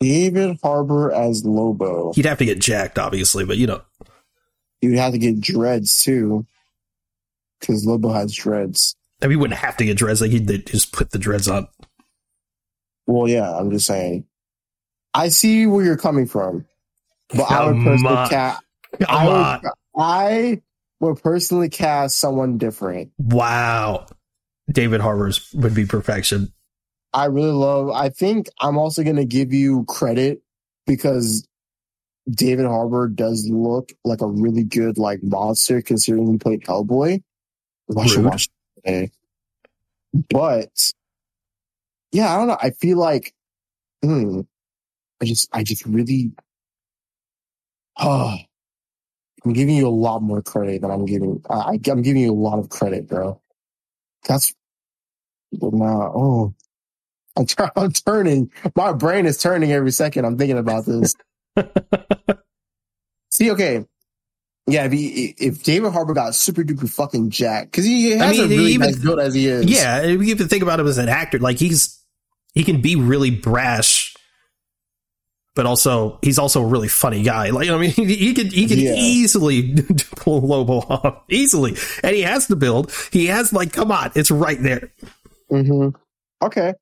David Harbour as Lobo. He'd have to get jacked, obviously, but you know, You'd have to get dreads too. Because Lobo has dreads. I mean, he wouldn't have to get dreads. Like he'd just put the dreads on. Well, yeah, I'm just saying. I see where you're coming from. But I would Come personally on. cast I would. I would personally cast someone different. Wow. David Harbour's would be perfection. I really love. I think I'm also going to give you credit because David Harbour does look like a really good like monster considering he played Hellboy. Watch today. But yeah, I don't know. I feel like hmm, I just I just really oh I'm giving you a lot more credit than I'm giving. I, I I'm giving you a lot of credit, bro. That's now. Oh, I'm, tur- I'm turning. My brain is turning every second. I'm thinking about this. See, okay. Yeah, if, he, if David Harbour got super duper fucking jacked, because he has mean, a really even- nice build as he is. Yeah, if you have to think about him as an actor, like he's he can be really brash, but also he's also a really funny guy. Like I mean, he, he could he could Yeah. easily pull Lobo off easily, and he has the build. He has like, come on, it's right there. hmm Okay.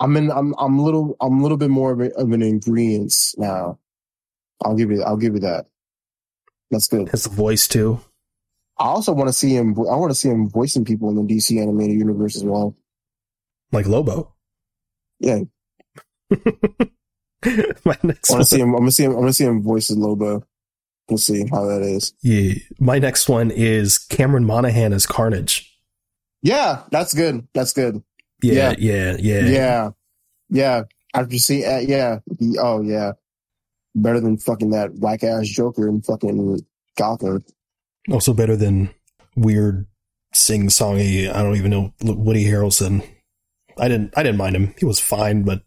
I'm in. I'm. I'm a little. I'm a little bit more of, a, of an ingredients now. I'll give you. I'll give you that. That's good. Has the voice too. I also want to see him. I want to see him voicing people in the DC animated universe as well. like Lobo. Yeah, my next I want to see him. I'm gonna see him. I'm gonna see him voices Lobo. We'll see how that is. yeah, my next one is Cameron Monaghan as Carnage. Yeah, that's good. That's good. Yeah, yeah, yeah. Yeah, yeah. After see, uh, yeah. Oh yeah, better than fucking that whack ass Joker and fucking Gotham. Also better than weird sing songy. I don't even know Woody Harrelson. I didn't. I didn't mind him. He was fine, but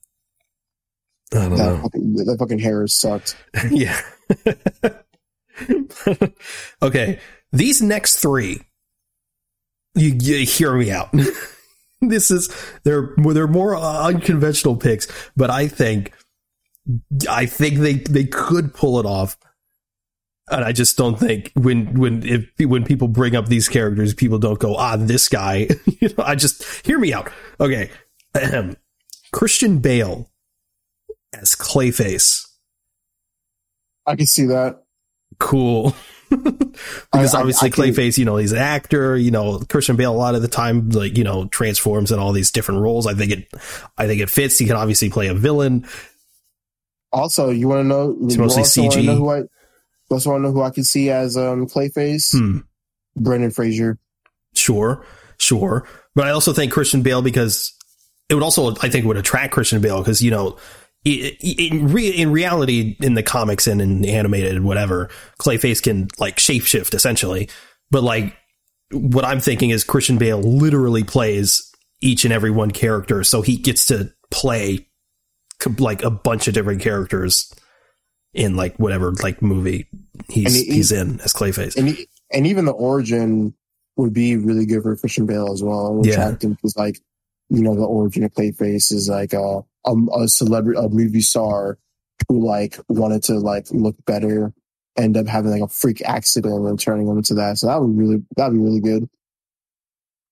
I don't That know. fucking, that fucking hair sucked. yeah. okay, these next three, you, you hear me out. this is they're they're more unconventional picks, but I think I think they they could pull it off. And I just don't think when when if when people bring up these characters, people don't go ah this guy. you know, I just hear me out. Okay. Christian Bale as Clayface. I can see that. Cool. because I- obviously I can- Clayface, you know, he's an actor. You know, Christian Bale a lot of the time, like you know, transforms in all these different roles. I think it, I think it fits. He can obviously play a villain. Also, you want to know? It's mostly CG. Know who I, also want to know who I can see as um Clayface? Hmm. Brendan Fraser. Sure, sure. But I also think Christian Bale because it would also, I think, would attract Christian Bale because you know, in re- in reality, in the comics and in the animated and whatever, Clayface can like shapeshift essentially. But like, what I'm thinking is Christian Bale literally plays each and every one character, so he gets to play like a bunch of different characters in like whatever like movie he's he- he's in as Clayface. and he, and even the origin would be really good for Christian Bale as well. Would Yeah. him because like you know the origin of Clayface is like a a, a celebrity a movie star who like wanted to like look better, end up having like a freak accident and turning him into that. So that would really that'd be really good.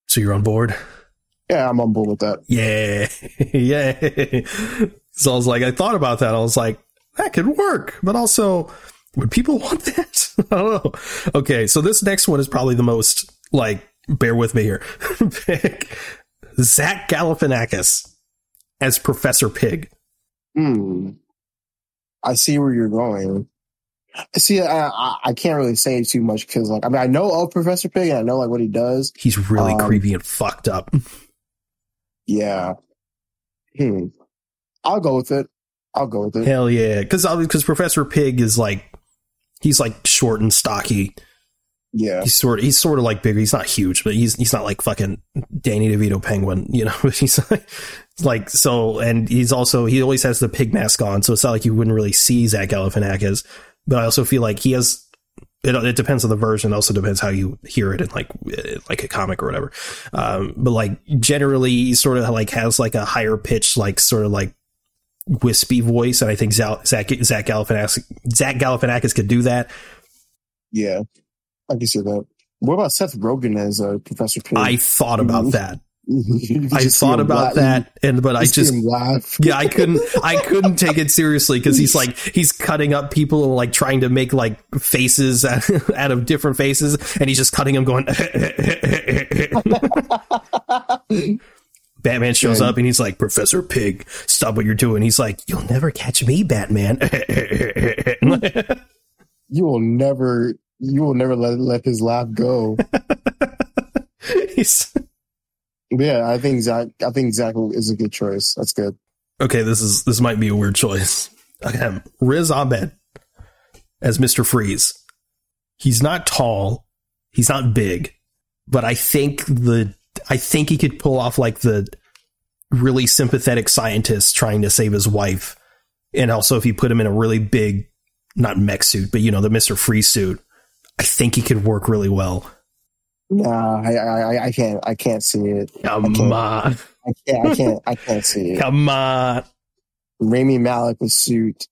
So you're on board. Yeah, I'm on board with that. Yeah. yeah. So I was like, I thought about that. I was like, that could work, but also, would people want that? I don't know. Okay. So this next one is probably the most like, bear with me here. Zach Galifianakis as Professor Pig. Hmm. I see where you're going. See, I, I, I can't really say too much because, like, I mean, I know of Professor Pig and I know like what he does. He's really Um, creepy and fucked up. Yeah. Hmm. I'll go with it. I'll go with it. Hell yeah. Cause, because Professor Pig is like, he's like short and stocky. Yeah. he's sort of he's sort of like bigger. He's not huge, but he's he's not like fucking Danny DeVito penguin, you know. he's like, like so, and he's also he always has the pig mask on, so it's not like you wouldn't really see Zach Galifianakis. But I also feel like he has. It, it depends on the version. It also depends how you hear it in like like a comic or whatever. Um, but like generally, he sort of like has like a higher pitch, like sort of like wispy voice, and I think Zach Zach, Zach Galifianakis Zach Galifianakis could do that. Yeah. I can see that. What about Seth Rogen as uh, Professor Pig? I thought about that. I thought about laugh- that, and but I just laugh. yeah, I couldn't I couldn't take it seriously because he's like he's cutting up people and like trying to make like faces out, of different faces, and he's just cutting them going. Batman shows up and he's like, Professor Pig, stop what you're doing. He's like, You'll never catch me, Batman. you will never. You will never let let his laugh go. He's- yeah, I think Zach. I think Zach is a good choice. That's good. okay, this is this might be a weird choice. Okay, Riz Ahmed as Mister Freeze. He's not tall, he's not big, but I think the I think he could pull off like the really sympathetic scientist trying to save his wife, and also if you put him in a really big, not mech suit, but you know the Mister Freeze suit, I think he could work really well. Nah, I, I, I can't. I can't see it. Come Okay. on, I can't. I can't. I can't see it. come on. Rami Malek with suit,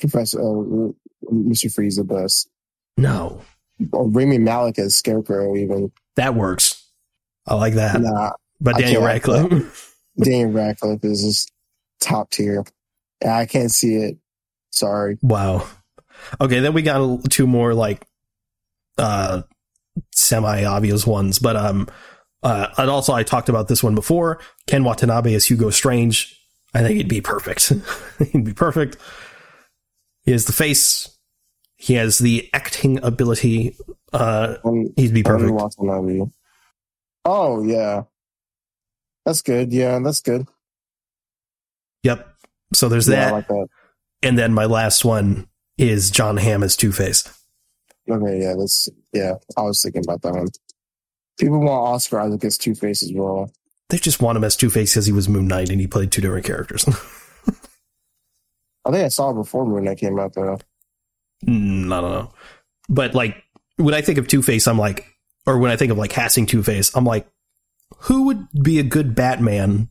Professor uh, Mr. Freeze the best. No, Or Rami Malek as Scarecrow even. that works. I like that. Nah, but Daniel Radcliffe. Daniel Radcliffe is just top tier. I can't see it. Sorry. Wow. Okay, then we got two more like uh semi obvious ones, but um uh and also I talked about this one before. Ken Watanabe as Hugo Strange. I think he'd be perfect. he'd be perfect. He has the face. He has the acting ability. Uh Um, he'd be perfect. Watanabe. Oh yeah, that's good. Yeah, that's good. Yep. So there's Yeah, that. like that. And then my last one is Jon Hamm as Two Face. Okay, yeah, that's yeah. I was thinking about that one. People want Oscar Isaac as Two Face as well. They just want him as Two Face because he was Moon Knight and he played two different characters. I think I saw it before when that came out though. Mm, I don't know. But like when I think of Two Face, I'm like, or when I think of like casting Two Face, I'm like, who would be a good Batman?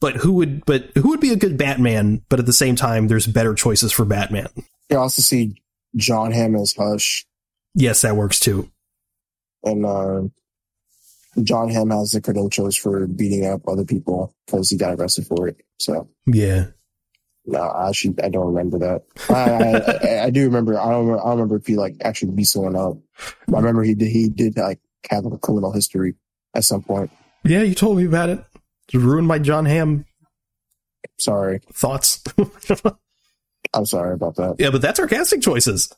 But who would, but who would be a good Batman? But at the same time, there's better choices for Batman. You also see Jon Hamm as Hush, Yes, that works too. and uh, Jon Hamm has the credentials for beating up other people because he got arrested for it. So Yeah. No, I actually, I don't remember that. I, I, I, I do remember. I don't. Remember, I don't remember if he like actually beat someone up. I remember he did. He did like have a criminal history at some point. Yeah, you told me about it. It ruined my Jon Hamm Sorry, thoughts. I'm sorry about that. yeah, but that's our casting choices.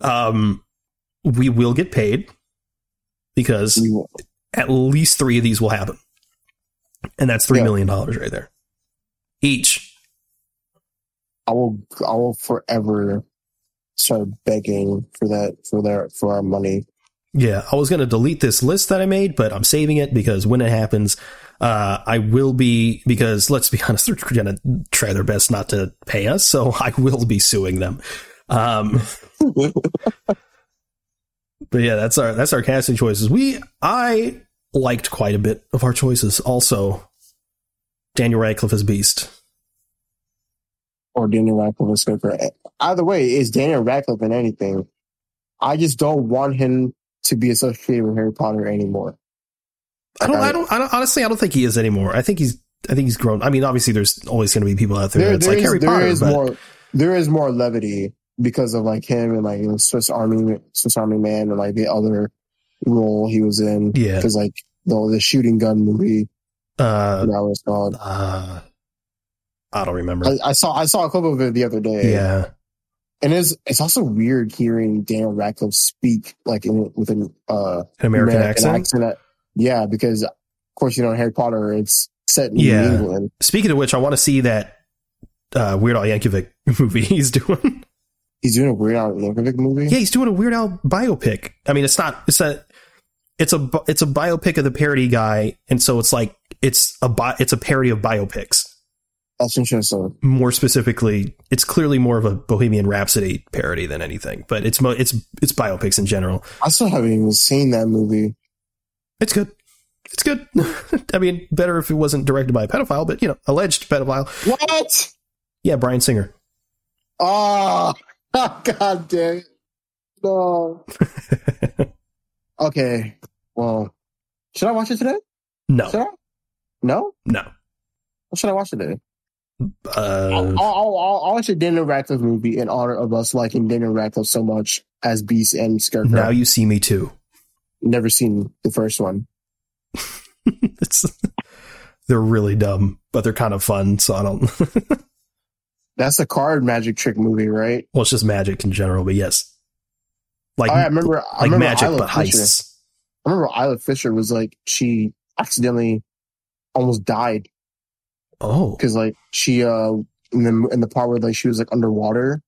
Um, we will get paid because at least three of these will happen, and that's three Yeah. million dollars right there each. I will. I will forever start begging for that for their for our money. Yeah, I was going to delete this list that I made, but I'm saving it because when it happens, uh, I will be, because let's be honest, they're going to try their best not to pay us. So I will be suing them. Um, but yeah, that's our, that's our casting choices. We, I liked quite a bit of our choices. Also, Daniel Radcliffe as Beast. or Daniel Radcliffe good for either way. Is Daniel Radcliffe in anything? I just don't want him to be associated with Harry Potter anymore. I don't, I- don't, I don't, honestly, I don't think he is anymore. I think he's, I think he's grown. I mean, obviously there's always going to be people out there. There, that's there like is- Harry there Potter, is but- more. There is more levity because of like him and like the Swiss Army Swiss Army Man and like the other role he was in. Yeah. because like the the shooting gun movie uh, that was called. uh, I don't remember. I, I saw I saw a clip of it the other day. yeah. And it's it's also weird hearing Daniel Radcliffe speak like in with an uh An American, accent. that- yeah, because of course you know Harry Potter it's set in Yeah. England. Speaking of which, I want to see that uh, Weird Al Yankovic movie he's doing. He's doing a Weird Al Yankovic movie. yeah, he's doing a Weird Al biopic. I mean, it's not. It's a. It's a. It's a biopic of the parody guy, and so it's like it's a. Bi- it's a parody of biopics. That's interesting. More specifically, it's clearly more of a Bohemian Rhapsody parody than anything. But it's mo- it's it's biopics in general. I still haven't even seen that movie. It's good. It's good. I mean, better if it wasn't directed by a pedophile, but you know, alleged pedophile. What? Yeah, Bryan Singer. Oh, god damn it. No. okay. Well, should I watch it today? No, I? No? no. What should I watch today? Uh, I'll, I'll, I'll, I'll watch a Daniel Radcliffe movie in honor of us liking Daniel Radcliffe so much as Beast and Scarecrow. now you see me too. Never seen the first one. it's they're really dumb, but they're kind of fun. So I don't. That's a card magic trick movie, right? well, it's just magic in general, but yes, like Oh, I remember. I like remember magic, Isla but Fisher. heists. I remember Isla Fisher was like she accidentally almost died Oh, because like she uh in the in the part where like she was like underwater.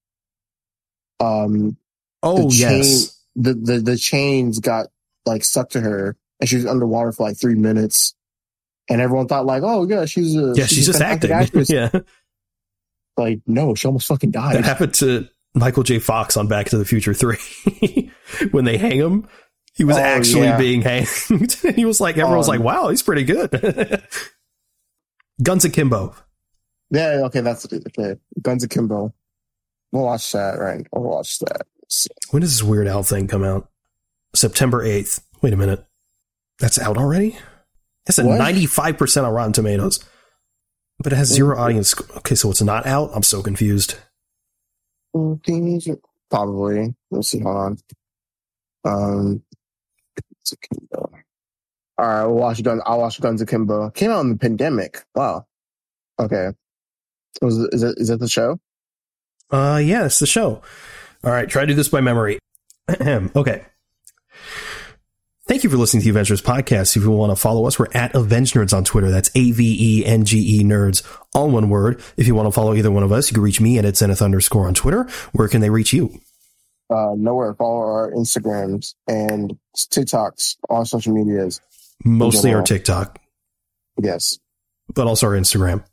Um, oh the yes, the the the chains got like stuck to her, and she was underwater for like three minutes. And everyone thought like, oh yeah, she's a yeah. She's a just acting. actress. yeah, Like no, she almost fucking died. that happened to Michael J. Fox on Back to the Future Three when they hang him. He was Oh, actually yeah. being hanged. And he was like, everyone was Um, like, "Wow, he's pretty good." Guns Akimbo. Yeah, okay, that's okay. Guns Akimbo. We'll watch that, right? We'll watch that. When does this Weird Al thing come out? September 8th. Wait a minute. That's out already? It's at What? 95% on Rotten Tomatoes. But it has zero audience. Okay, so it's not out? I'm so confused. Probably. Let's see. Hold on. Um, Guns Akimbo. All right, we'll watch Guns. I'll watch Guns Akimbo. Came out in the pandemic. Wow. Okay. Was is it is that the show? Uh, yeah, it's the show. All right, try to do this by memory. okay. Thank you for listening to the Avengenerds podcast. If you want to follow us, we're at Avengenerds on Twitter. That's A V E N G E Nerds, all one word. If you want to follow either one of us, you can reach me at it's Zenith underscore on Twitter. Where can they reach you? Uh, nowhere. Follow our Instagrams and TikToks, all social medias. Mostly our. TikTok, Yes. but also our Instagram.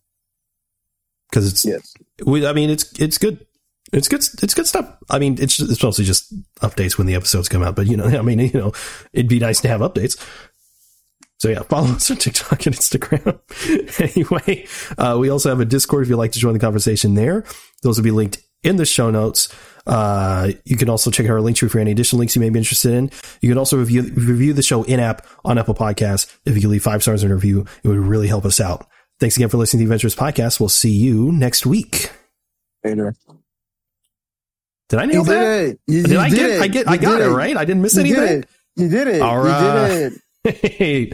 Because it's, Yes. we, I mean, it's it's good. It's good. It's good stuff. I mean, it's it's mostly just updates when the episodes come out. But you know, I mean, you know, it'd be nice to have updates. So yeah, follow us on TikTok and Instagram. anyway, uh, we also have a Discord if you'd like to join the conversation there. Those will be linked in the show notes. Uh, you can also check out our Linktree for any additional links you may be interested in. You can also review review the show in app on Apple Podcasts. If you could leave five stars in a review, it would really help us out. Thanks again for listening to the Adventures Podcast. We'll see you next week. Vader. Did I nail You did that? it. You, Did you I did get? it. I get. I got did it right. I didn't miss anything. did it. You did it. All You did it. Hey,